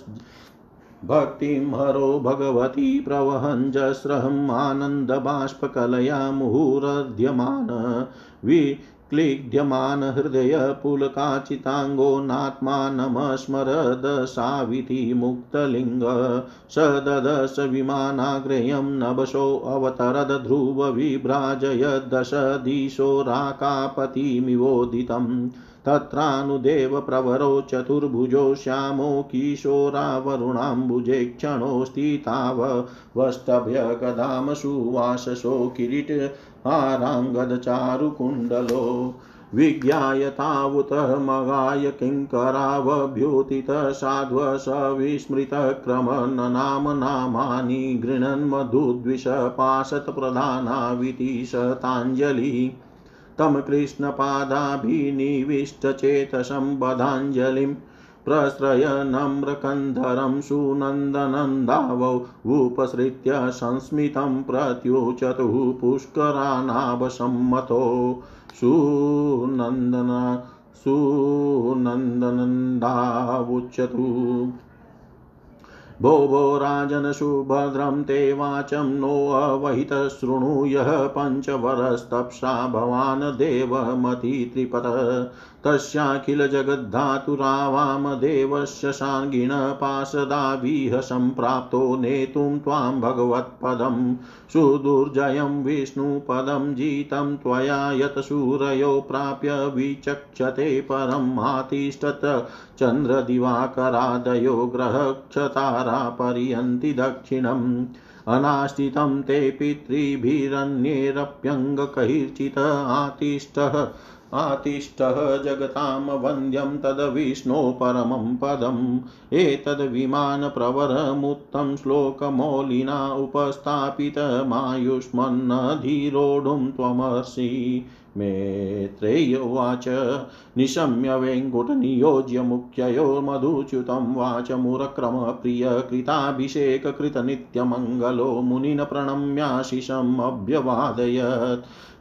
भक्तिं हरो भगवती प्रवहञ्जस्रहम् आनन्दबाष्पकलया मुहुरध्यमान वि क्लिद्यमान हृदय पुलकाचिताङ्गो नात्मानमस्मरद साविति मुक्तलिङ्ग स ददश विमानाग्रयं नभसोऽवतरद ध्रुवविभ्राजयदश दिशो राकापतिमिवोदितम् तत्रानुदेव प्रवरो चतुर्भुजो श्यामो किशोरावरुणाम्बुजे क्षणो स्थितावस्तभ्यगदाम सुवाससो किरीट हाराङ्गदचारुकुण्डलो विज्ञाय तावुतः मगाय किङ्करावभ्युतितः साध्व सविस्मृतक्रम न नाम नामानि गृह्णन्मधुद्विषपाशतप्रधानाविति शताञ्जलिः तं कृष्णपादाभिनिविष्टचेतसं बधाञ्जलिं प्रस्रय नम्रकन्धरं सुनन्दनन्दावौ उपसृत्य संस्मितं प्रत्युचतुः पुष्करानाभसम्मतो सुनन्दन सुनन्दनन्दावुच्यतु। भो भो राजन सुभद्रं ते वाचं नोऽवहितशृणु यः पञ्चवरस्तप्सा भवान् देवमति त्रिपथ तस्याखिलजगद्धातुरावामदेवस्य साङ्गिणपाशदाविह सम्प्राप्तो नेतुं त्वां भगवत्पदं। सुदुर्जयं विष्णुपदं जितं त्वया यत् सूरयो प्राप्य विचक्षते परं मातिष्ठत चन्द्रदिवाकरादयो ग्रहक्षतारा पर्यन्ति दक्षिणम् अनाश्रितं ते पितृभिरन्येरप्यङ्गकैर्चित् आतिष्ठः आतिष्ठः जगतां वन्द्यं तद्विष्णो परमं पदम्। एतद्विमानप्रवरमुत्तं श्लोकमौलिना उपस्थापितमायुष्मन्नधीरोढुं त्वमर्षि। मेत्रेय उवाच, निशम्य वेङ्कुटनियोज्य मुख्ययोर्मधुच्युतं वाचमुरक्रमप्रियकृताभिषेककृतनित्यमङ्गलो मुनिन प्रणम्याशिषम्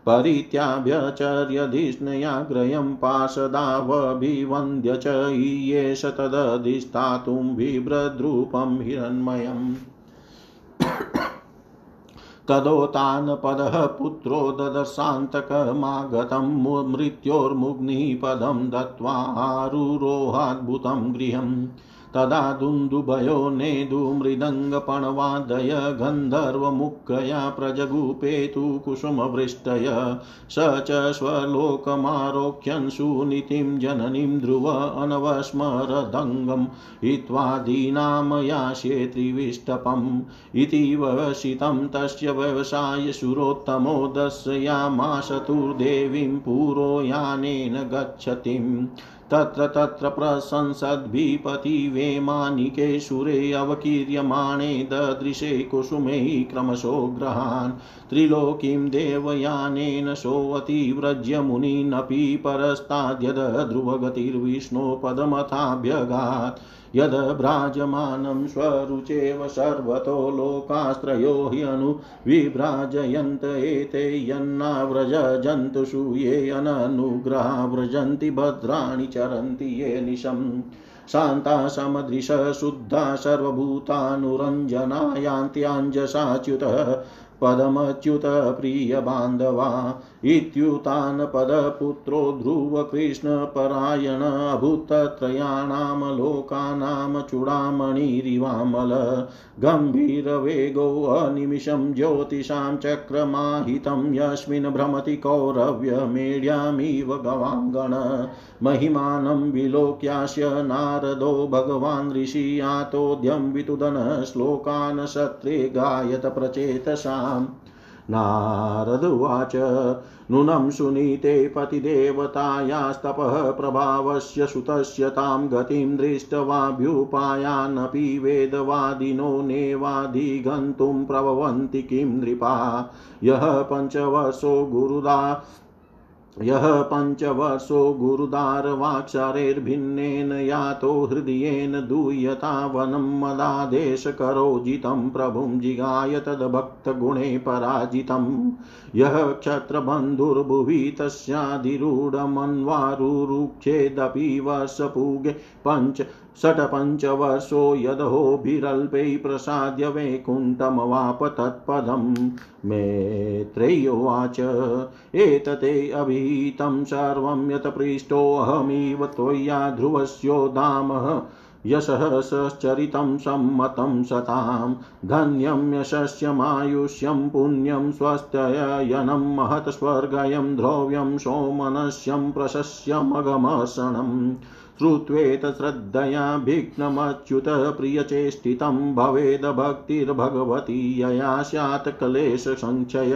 अभ्यवादयत् परित्याभ्यचर्यधिष्णयाग्रयं पार्षदावभिवन्द्य च ईयेष तदधिष्ठातुं बिभ्रद्रूपं हिरण्मयम्। तदोतानपदः पुत्रो ददर्शान्तकमागतं मृत्योर्मुग्निपदं दत्त्वारुरोहाद्भुतं गृहम्। तदा दुन्दुभयो नेदुमृदङ्गपणवादय गन्धर्वमुखया प्रजगुपेतु कुसुमवृष्टय। स च स्वलोकमारोक्ष्यन् सुनीतिं जननीं ध्रुव अनवस्मरदङ्गं हित्वादीनामयास्ये त्रिविष्टपम्। इति वशितं तस्य व्यवसायशुरोत्तमो दर्शयामाशतुर्देवीं पुरो यानेन गच्छतिम्। तत्र तत्र प्रशंसद्भिपतिवेमानिके सुरे अवकीर्यमाणे ददृशे कुसुमे क्रमशो ग्रहान् त्रिलोकीं देवयानेन सोऽतिव्रज्यमुनिनपि परस्ताद्यद ध्रुवगतिर्विष्णोपदमथाभ्यगात् यद् भ्राजमानं स्वरुचेव सर्वतो लोकास्त्रयो ह्यनु विभ्राजयन्त एते यन्नाव्रजन्तुषु ये अननुग्रहा व्रजन्ति भद्राणि चरन्ति ये निशम् शान्ता समदृश शुद्धा सर्वभूतानुरञ्जना यान्त्याञ्जसाच्युतः पदमच्युत प्रियबान्धवा इत्युतान् पदपुत्रो ध्रुवकृष्णपरायण अभूतत्रयाणां लोकानां चूडामणिरिवामल गम्भीरवेगोऽनिमिषं ज्योतिषां चक्रमाहितं यस्मिन् भ्रमति कौरव्यमेढ्यामिव गवाङ्गण महिमानं विलोक्यास्य नारदो भगवान् ऋषि यातोद्यं वितुदन श्लोकान् सत्रे गायत प्रचेतसाम् नारदुवाच नूनं सुनीते पतिदेवतायास्तपः प्रभावस्य सुतस्य तां गतिं दृष्ट्वाभ्युपायानपि वेदवादिनो नेवाधिगन्तुं प्रभवन्ति किं नृपा। यः पञ्चवर्षो गुरुदा यः पञ्चवर्षो गुरुदारवाक्षरेर्भिन्नेन यातो हृदयेन दूयता वनं मदादेशकरो जितं प्रभुं जिगाय तद्भक्तगुणे पराजितं। यः क्षत्रबन्धुर्भुवि तस्याधिरूढमन्वारुरुक्षेदपि वर्षपूगे पञ्च षट्पञ्चवर्षो यदहोभिरल्पै प्रसाद्य वैकुण्ठमवाप तत्पदं मेत्रैयोवाच एतते अभि तं सर्वं यत् पृष्टोऽहमिव त्वय्या ध्रुवस्योदामः यशः सश्चरितं सम्मतं सतां धन्यं यशस्यमायुष्यं पुण्यं स्वस्त्ययनं महत् स्वर्गयं द्रव्यं सोमनस्यं प्रशस्यमगमर्षणम् श्रुत्वेत श्रद्धया भिघ्नमच्युत प्रियचेष्टितं भवेद भक्तिर्भगवती यया स्यात् क्लेशसङ्क्षय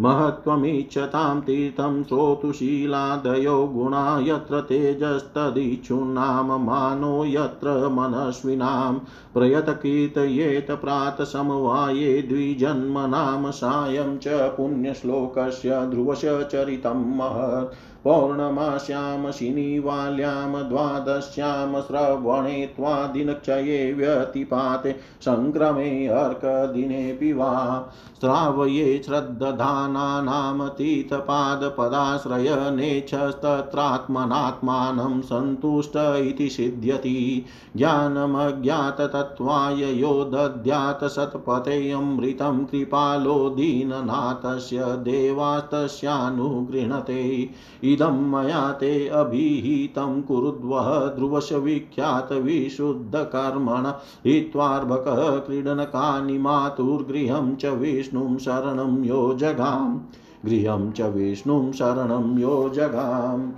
महत्त्वमिच्छतां तीर्थं श्रोतुशीलादयो गुणा यत्र तेजस्तदिच्छूनां मानो यत्र मनस्विनां प्रयतकीर्तयेत प्रातसमवाये द्विजन्मनाम सायं च पुण्यश्लोकस्य ध्रुवस्य चरितं महत्। पौर्णमास्यां शिनिवाल्यां द्वादश्यां श्रवणे त्वादिनक्षये व्यतिपाते सङ्क्रमे अर्कदिनेऽपि वा। श्रावये श्रद्दधानानां तीर्थपादपदाश्रयनेच्छस्तत्रात्मनात्मानं सन्तुष्ट इति सिद्ध्यति। ज्ञानमज्ञाततत्त्वाय यो दद्यात् सत्पतेऽमृतं कृपालो दीननाथस्य देवास्तस्यानुगृह्णते। इदं मया ते अभिहितं कुरुद्वः ध्रुवस्य विख्यातविशुद्धकर्मण हित्वार्भकः क्रीडनकानि मातुर्गृहं च विष्णुं शरणं यो जगाम् गृहं च विष्णुं शरणं यो जगाम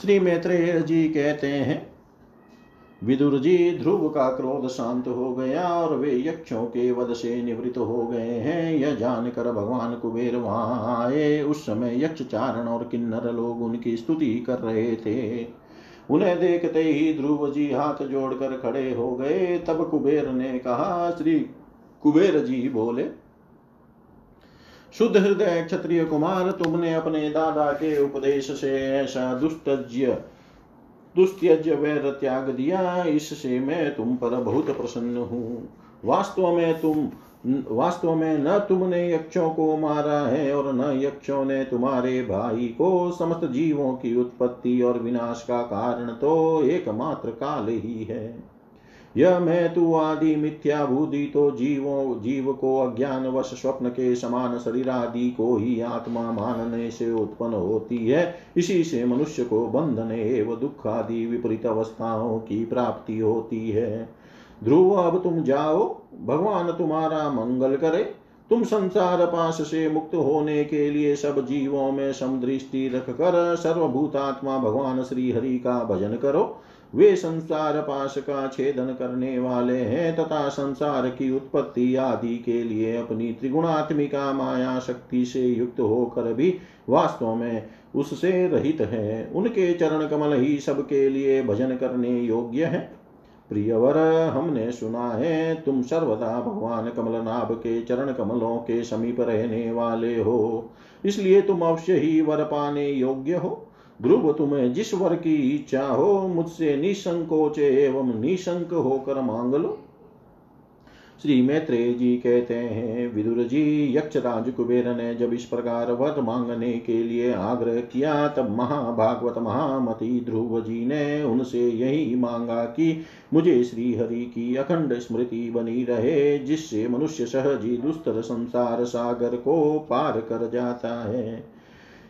श्री मैत्रेय जी कहते हैं विदुर जी ध्रुव का क्रोध शांत हो गया और वे यक्षों के वध से निवृत्त हो गए हैं। यह जानकर भगवान कुबेर वहाँ आए। उस समय यक्ष चारण और किन्नर लोग उनकी स्तुति कर रहे थे। उन्हें देखते ही ध्रुव जी हाथ जोड़कर खड़े हो गए। तब कुबेर ने कहा, श्री कुबेर जी बोले, शुद्ध हृदय क्षत्रिय कुमार, तुमने अपने दादा के उपदेश से ऐसा दुष्टज्य दुस्त्यज वैर त्याग दिया इससे मैं तुम पर बहुत प्रसन्न हूँ। वास्तव में तुम, वास्तव में न तुमने यक्षों को मारा है और न यक्षों ने तुम्हारे भाई को समस्त जीवों की उत्पत्ति और विनाश का कारण तो एकमात्र काल ही है। यह मैं तू आदि मिथ्या बुद्धि तो जीवों, जीव को अज्ञान वश स्वप्न के समान शरीर आदि को ही आत्मा मानने से उत्पन्न होती है। इसी से मनुष्य को बंधन एवं दुख आदि विपरीत अवस्थाओं की प्राप्ति होती है। ध्रुव, अब तुम जाओ। भगवान तुम्हारा मंगल करे। तुम संसार पाश से मुक्त होने के लिए सब जीवों में समदृष्टि रख कर सर्वभूतात्मा भगवान श्री हरि का भजन करो। वे संसार पाश का छेदन करने वाले हैं तथा संसार की उत्पत्ति आदि के लिए अपनी त्रिगुणात्मिका माया शक्ति से युक्त होकर भी वास्तव में उससे रहित है। उनके चरण कमल ही सबके लिए भजन करने योग्य है। प्रियवर, हमने सुना है, तुम सर्वदा भगवान कमलनाभ के चरण कमलों के समीप रहने वाले हो। इसलिए तुम अवश्य ही वर पाने योग्य हो। ध्रुव तुम्हें जिस वर की इच्छा हो, मुझसे निसंकोच एवं निशंक होकर मांग लो। श्री मैत्रेय जी कहते हैं, विदुर जी, यक्षराज कुबेर ने जब इस प्रकार वर मांगने के लिए आग्रह किया, तब महाभागवत महामती ध्रुव जी ने उनसे यही मांगा कि मुझे श्री हरि की अखंड स्मृति बनी रहे, जिससे मनुष्य सहजी दुस्तर संसार सागर को पार कर जाता है।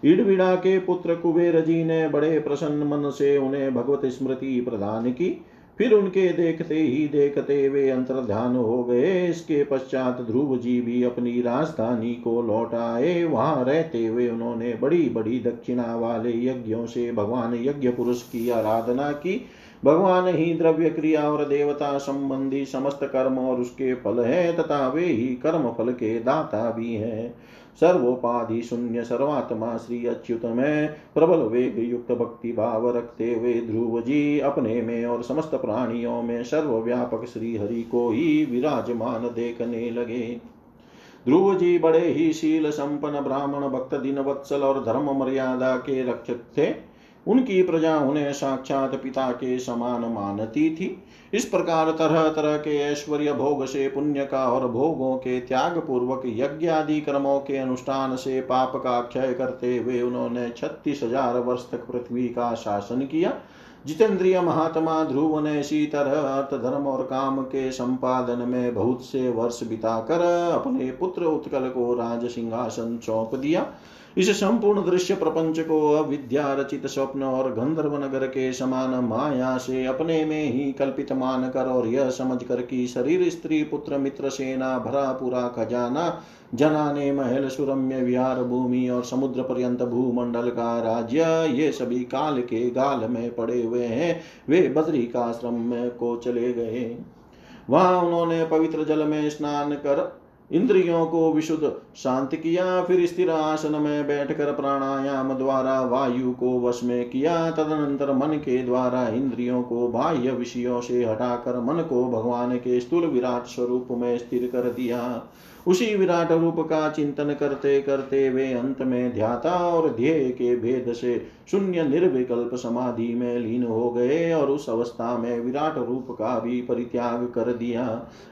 इडविड़ा के पुत्र कुबेर जी ने बड़े प्रसन्न मन से उन्हें भगवत स्मृति प्रदान की। फिर उनके देखते ही देखते वे अंतर ध्यान हो गए। इसके पश्चात ध्रुव जी भी अपनी राजधानी को लौट आए। वहाँ रहते हुए उन्होंने बड़ी बड़ी दक्षिणा वाले यज्ञों से भगवान यज्ञ पुरुष की आराधना की। भगवान ही द्रव्य क्रिया और देवता संबंधी समस्त कर्म और उसके फल है तथा वे ही कर्म फल के दाता भी हैं। सर्वोपाधि शून्य सर्वात्मा श्री अच्युत में प्रबल वेग युक्त भक्ति भाव रखते हुए ध्रुव जी अपने में और समस्त प्राणियों में सर्वव्यापक श्री हरि को ही विराजमान देखने लगे। ध्रुव जी बड़े ही शील संपन्न ब्राह्मण भक्त दिन वत्सल और धर्म मर्यादा के रक्षक थे। उनकी प्रजा उन्हें साक्षात पिता के समान मानती थी। इस प्रकार तरह तरह के ऐश्वर्य भोग से पुण्य का और भोगों के त्याग पूर्वक यज्ञ आदि कर्मों के अनुष्ठान से पाप का क्षय करते हुए उन्होंने छत्तीस हज़ार वर्ष तक पृथ्वी का शासन किया। जितेंद्रिय महात्मा ध्रुव ने इसी तरह अर्थ धर्म और काम के संपादन में बहुत से वर्ष बिताकर अपने पुत्र उत्कल को राज सिंहासन सौंप दिया। इस संपूर्ण दृश्य प्रपंच को अविद्या रचित स्वप्न और गंधर्व नगर के समान माया से अपने में ही कल्पित मान कर और यह समझ कर कि शरीर, स्त्री, पुत्र, मित्र, सेना, भरा, पूरा, खजाना, जनाने, महल, सुरम्य, विहार, भूमि और समुद्र पर्यंत भूमंडल का राज्य, ये सभी काल के गाल में पड़े हुए हैं। वे बद्री का आश्रम को चले गए। वहाँ उन्होंने पवित्र जल में स्नान कर इंद्रियों को विशुद्ध शांत किया, फिर स्थिर आसन में बैठकर प्राणायाम द्वारा वायु को वश में किया, तदनंतर मन के द्वारा इंद्रियों को बाह्य विषयों से हटाकर मन को भगवान के स्थूल विराट स्वरूप में स्थिर कर दिया। उसी विराट रूप का चिंतन करते करते वे अंत में ध्याता और ध्येय के भेद से शून्य निर्विकल्प समाधि में लीन हो गए और उस अवस्था में विराट रूप का भी परित्याग कर दिया।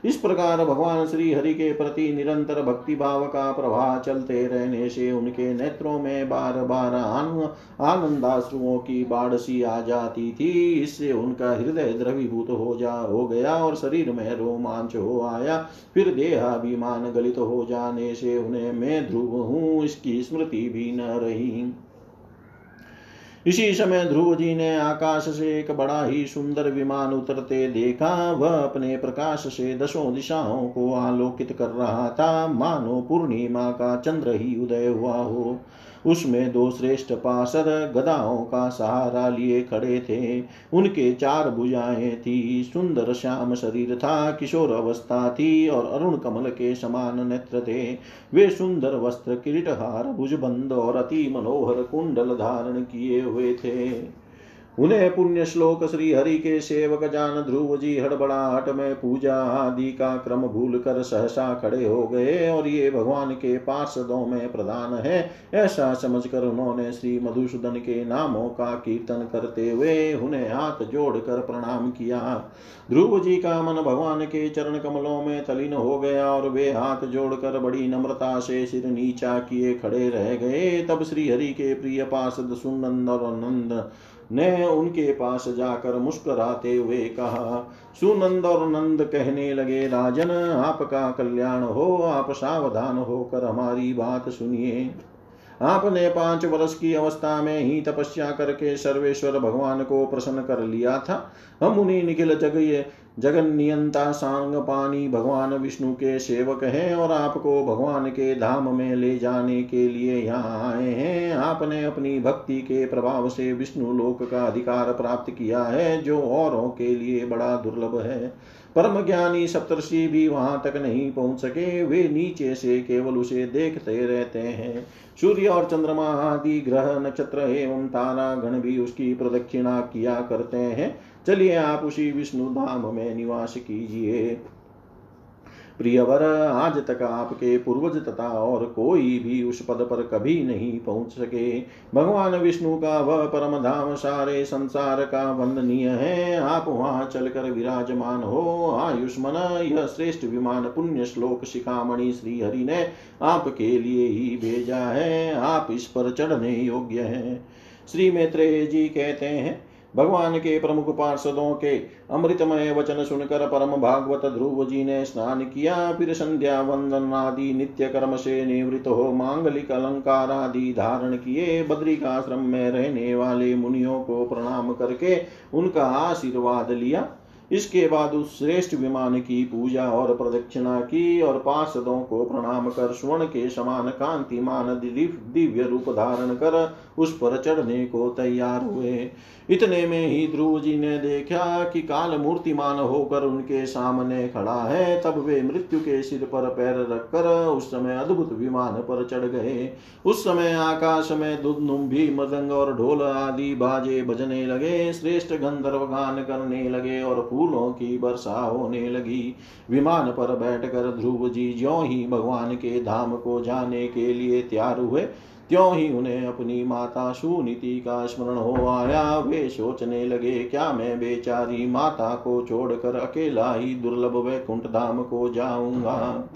इस प्रकार भगवान श्री हरि के प्रति निरंतर भक्ति भाव का प्रवाह चलते रहने से उनके नेत्रों में बार बार आनंदाश्रुओं की बाढ़ सी आ जाती थी। इससे उनका हृदय द्रवीभूत हो जा, हो गया और शरीर में रोमांच हो आया। फिर देहाभिमान गलित हो जाने से उन्हें मैं ध्रुव हूँ, इसकी स्मृति भी न रही। इसी समय ध्रुव जी ने आकाश से एक बड़ा ही सुंदर विमान उतरते देखा। वह अपने प्रकाश से दसों दिशाओं को आलोकित कर रहा था। मानो पूर्णिमा का चंद्र ही उदय हुआ हो। उसमें दो श्रेष्ठ पार्षद गदाओं का सहारा लिए खड़े थे। उनके चार भुजाएँ थी, सुंदर श्याम शरीर था, किशोर अवस्था थी और अरुण कमल के समान नेत्र थे। वे सुंदर वस्त्र, किरीटहार, भुजबंद और अति मनोहर कुंडल धारण किए हुए थे। उन्हें पुण्य श्लोक श्री हरि के सेवक जान ध्रुव जी हड़बड़ाहट में पूजा आदि का क्रम भूल कर सहसा खड़े हो गए और ये भगवान के पार्षदों में प्रधान है। ऐसा समझकर उन्होंने श्री मधुसूदन के नामों का कीर्तन करते हुए उन्हें हाथ जोड़कर प्रणाम किया। ध्रुव जी का मन भगवान के चरण कमलों में तलीन हो गया और वे हाथ जोड़कर बड़ी नम्रता से सिर नीचा किए खड़े रह गए। तब श्री हरि के प्रिय पार्षद सुनंद और नंद ने उनके पास जाकर मुस्कुराते हुए कहा, सुनंद और नंद कहने लगे, राजन, आपका कल्याण हो, आप सावधान होकर हमारी बात सुनिए। आपने पाँच वर्ष की अवस्था में ही तपस्या करके सर्वेश्वर भगवान को प्रसन्न कर लिया था। हम उन्हीं निखिल जग जगन नियंता सांग पानी भगवान विष्णु के सेवक हैं और आपको भगवान के धाम में ले जाने के लिए यहाँ आए हैं। आपने अपनी भक्ति के प्रभाव से विष्णु लोक का अधिकार प्राप्त किया है, जो औरों के लिए बड़ा दुर्लभ है। परम ज्ञानी सप्तर्षि भी वहाँ तक नहीं पहुँच सके। वे नीचे से केवल उसे देखते रहते हैं। सूर्य और चंद्रमा आदि ग्रह, नक्षत्र एवं तारा गण भी उसकी प्रदक्षिणा किया करते हैं। चलिए आप उसी विष्णु धाम में निवास कीजिए। प्रियवर, आज तक आपके पूर्वज तथा और कोई भी उस पद पर कभी नहीं पहुँच सके। भगवान विष्णु का वह परम धाम सारे संसार का वंदनीय है। आप वहाँ चलकर विराजमान हो। आयुष्मन, यह श्रेष्ठ विमान पुण्य श्लोक शिखामणि श्री हरि ने आपके लिए ही भेजा है। आप इस पर चढ़ने योग्य हैं। श्री मैत्रेय जी कहते हैं भगवान के प्रमुख पार्षदों के अमृतमय वचन सुनकर परम भागवत ध्रुव जी ने स्नान किया, फिर संध्या वंदन आदि नित्य कर्म से निवृत्त हो मांगलिक अलंकार आदि धारण किए, बद्रिकाश्रम में रहने वाले मुनियों को प्रणाम करके उनका आशीर्वाद लिया। इसके बाद उस श्रेष्ठ विमान की पूजा और प्रदक्षिणा की और पार्षदों को प्रणाम कर स्वर्ण के समान कांतिमान दिव्य रूप धारण कर उस पर चढ़ने को तैयार हुए। इतने में ही ध्रुव जी ने देखा कि काल मूर्तिमान होकर उनके सामने खड़ा है। तब वे मृत्यु के सिर पर पैर रखकर उस समय अद्भुत विमान पर चढ़ गए। उस समय आकाश में भी मदंग और ढोल आदि बाजे बजने लगे। श्रेष्ठ गंधर्व गान करने लगे और फूलों की वर्षा होने लगी। विमान पर बैठकर ध्रुव जी ज्यो ही भगवान के धाम को जाने के लिए तैयार हुए, त्यों ही उन्हें अपनी माता सुनीति का स्मरण हो आया। वे सोचने लगे, क्या मैं बेचारी माता को छोड़कर अकेला ही दुर्लभ वैकुंठ धाम को जाऊँगा?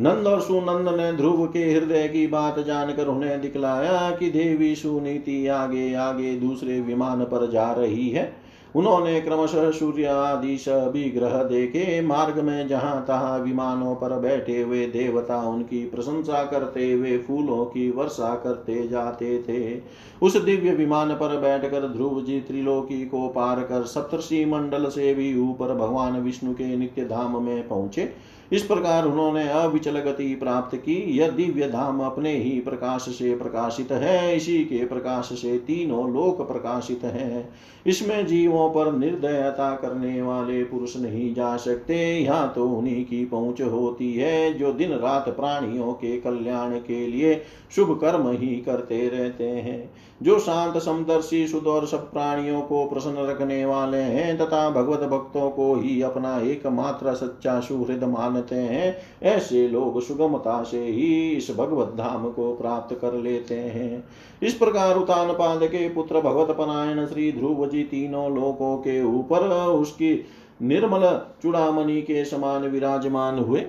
नंद और सुनंद ने ध्रुव के हृदय की बात जानकर उन्हें दिखलाया कि देवी सुनीति आगे आगे दूसरे विमान पर जा रही है। उन्होंने क्रमशः सूर्य आदि सभी ग्रह देखे। मार्ग में जहाँ तहां विमानों पर बैठे हुए देवता उनकी प्रशंसा करते हुए फूलों की वर्षा करते जाते थे। उस दिव्य विमान पर बैठकर ध्रुव जी त्रिलोकी को पार कर सप्तर्षि मंडल से भी ऊपर भगवान विष्णु के नित्य धाम में पहुँचे। इस प्रकार उन्होंने अविचल गति प्राप्त की। यह दिव्य धाम अपने ही प्रकाश से प्रकाशित है, इसी के प्रकाश से तीनों लोक प्रकाशित है। इसमें जीवों पर निर्दयता करने वाले पुरुष नहीं जा सकते। यहाँ तो उन्हीं की पहुँच होती है, जो दिन रात प्राणियों के कल्याण के लिए शुभ कर्म ही करते रहते हैं। जो शांत, समदर्शी, शुद्ध और सब प्राणियों को प्रसन्न रखने वाले हैं, तथा भगवत भक्तों को ही अपना एकमात्र सच्चा सुहृद मानते हैं। ऐसे लोग सुगमता से ही इस भगवत धाम को प्राप्त कर लेते हैं। इस प्रकार उतान पाद के पुत्र भगवत पनायन श्री ध्रुव जी तीनों लोकों के ऊपर उसकी निर्मल चुड़ामणि के समान विराजमान हुए।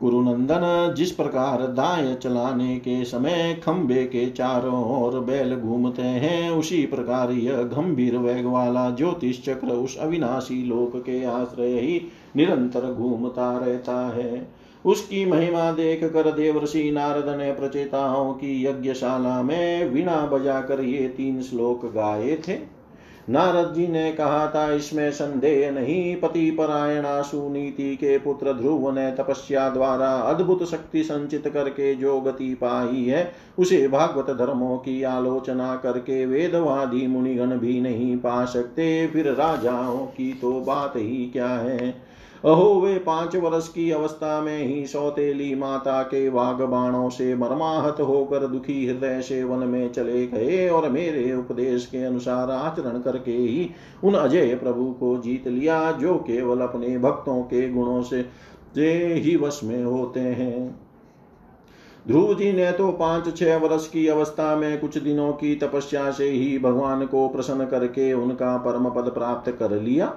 कुरुनंदन जिस प्रकार दाय चलाने के समय खंबे के चारों ओर बैल घूमते हैं, उसी प्रकार यह गंभीर वेग वाला ज्योतिष चक्र उस अविनाशी लोक के आश्रय ही निरंतर घूमता रहता है। उसकी महिमा देख कर देवर्षि नारद ने प्रचेताओं की यज्ञशाला में वीणा बजाकर ये तीन श्लोक गाए थे। नारद जी ने कहा था इसमें संदेह नहीं। पति परायणा सुनीति के पुत्र ध्रुव ने तपस्या द्वारा अद्भुत शक्ति संचित करके जो गति पाई है, उसे भागवत धर्मों की आलोचना करके वेदवादी मुनिगण भी नहीं पा सकते। फिर राजाओं की तो बात ही क्या है? अहो, वे पाँच वर्ष की अवस्था में ही सौतेली माता के वाग बाणों से मर्माहत होकर दुखी हृदय से वन में चले गए और मेरे उपदेश के अनुसार आचरण करके ही उन अजय प्रभु को जीत लिया, जो केवल अपने भक्तों के गुणों से ही वश में होते हैं। ध्रुव जी ने तो पाँच छह वर्ष की अवस्था में कुछ दिनों की तपस्या से ही भगवान को प्रसन्न करके उनका परम पद प्राप्त कर लिया।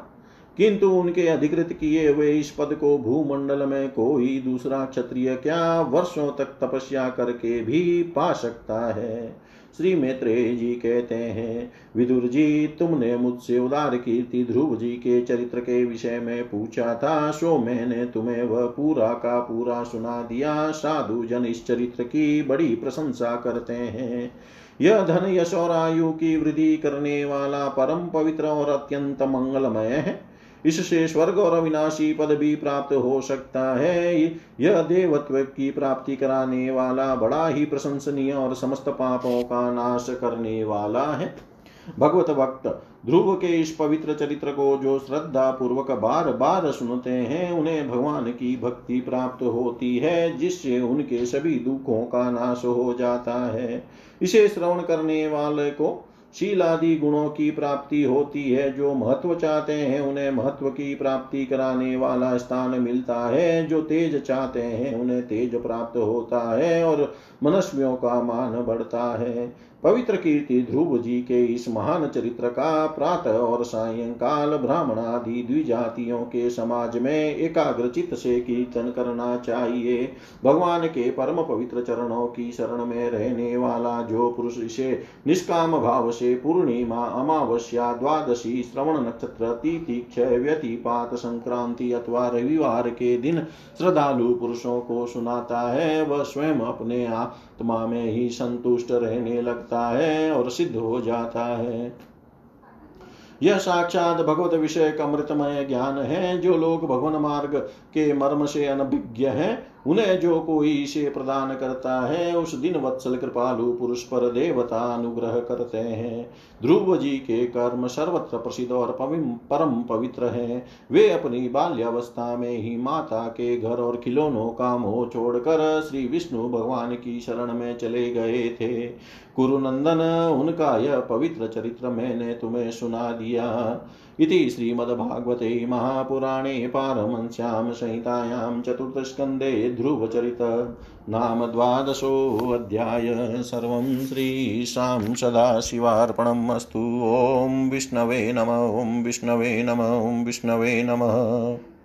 किंतु उनके अधिकृत किए हुए इस पद को भूमंडल में कोई दूसरा क्षत्रिय क्या वर्षों तक तपस्या करके भी पा सकता है? श्री मैत्रेय जी कहते हैं, विदुर जी, तुमने मुझसे उदार कीर्ति ध्रुव जी के चरित्र के विषय में पूछा था, सो मैंने तुम्हें वह पूरा का पूरा सुना दिया। साधु जन इस चरित्र की बड़ी प्रशंसा करते हैं। यह धन, यश और आयु की वृद्धि करने वाला परम पवित्र और अत्यंत मंगलमय है। इससे स्वर्ग और अविनाशी पद भी प्राप्त हो सकता है। यह देवत्व की प्राप्ति कराने वाला बड़ा ही प्रशंसनीय और समस्त पापों का नाश करने वाला है। भगवत भक्त, ध्रुव के इस पवित्र चरित्र को जो श्रद्धा पूर्वक बार बार सुनते हैं, उन्हें भगवान की भक्ति प्राप्त होती है, जिससे उनके सभी दुखों का नाश हो जाता है। इसे श्रवण करने वाले को शील आदि गुणों की प्राप्ति होती है, जो महत्व चाहते हैं, उन्हें महत्व की प्राप्ति कराने वाला स्थान मिलता है। जो तेज चाहते हैं, उन्हें तेज प्राप्त होता है और मनुष्यों का मान बढ़ता है। पवित्र कीर्ति ध्रुव जी के इस महान चरित्र का प्रातः और सायंकाल ब्राह्मण आदि द्विजातियों के समाज में एकाग्रचित से कीर्तन करना चाहिए। भगवान के परम पवित्र चरणों की शरण में रहने वाला जो पुरुष इसे निष्काम भाव से पूर्णिमा, अमावस्या, द्वादशी, श्रवण नक्षत्र, तिथि, क्षय, व्यतिपात संक्रांति अथवा रविवार के दिन श्रद्धालु पुरुषों को सुनाता है, वह स्वयं अपने आत्मा में ही संतुष्ट रहने लगता है और सिद्ध हो जाता है। यह साक्षात भगवत विषय का अमृतमय ज्ञान है, जो लोग भगवान मार्ग के मर्म से अनभिज्ञ है। उन्हें जो कोई इसे प्रदान करता है, उस दिन वत्सल कृपालु पुरुष पर देवता अनुग्रह करते हैं। ध्रुव जी के कर्म सर्वत्र प्रसिद्ध और परम पवित्र हैं। वे अपनी बाल्यावस्था में ही माता के घर और खिलौनों का मोह छोड़कर श्री विष्णु भगवान की शरण में चले गए थे। कुरुनंदन उनका यह पवित्र चरित्र मैंने तुम्हें सुना दिया। इति श्रीमद्भागवते महापुराणे पारमंस्यां संहितायां चतुर्थस्कन्धे ध्रुवचरित नाम द्वादशोऽध्याय सर्वं श्रीशां सदाशिवार्पणम् अस्तु। ॐ विष्णवे नम, ॐ विष्णवे नम, ॐ विष्णवे नमः।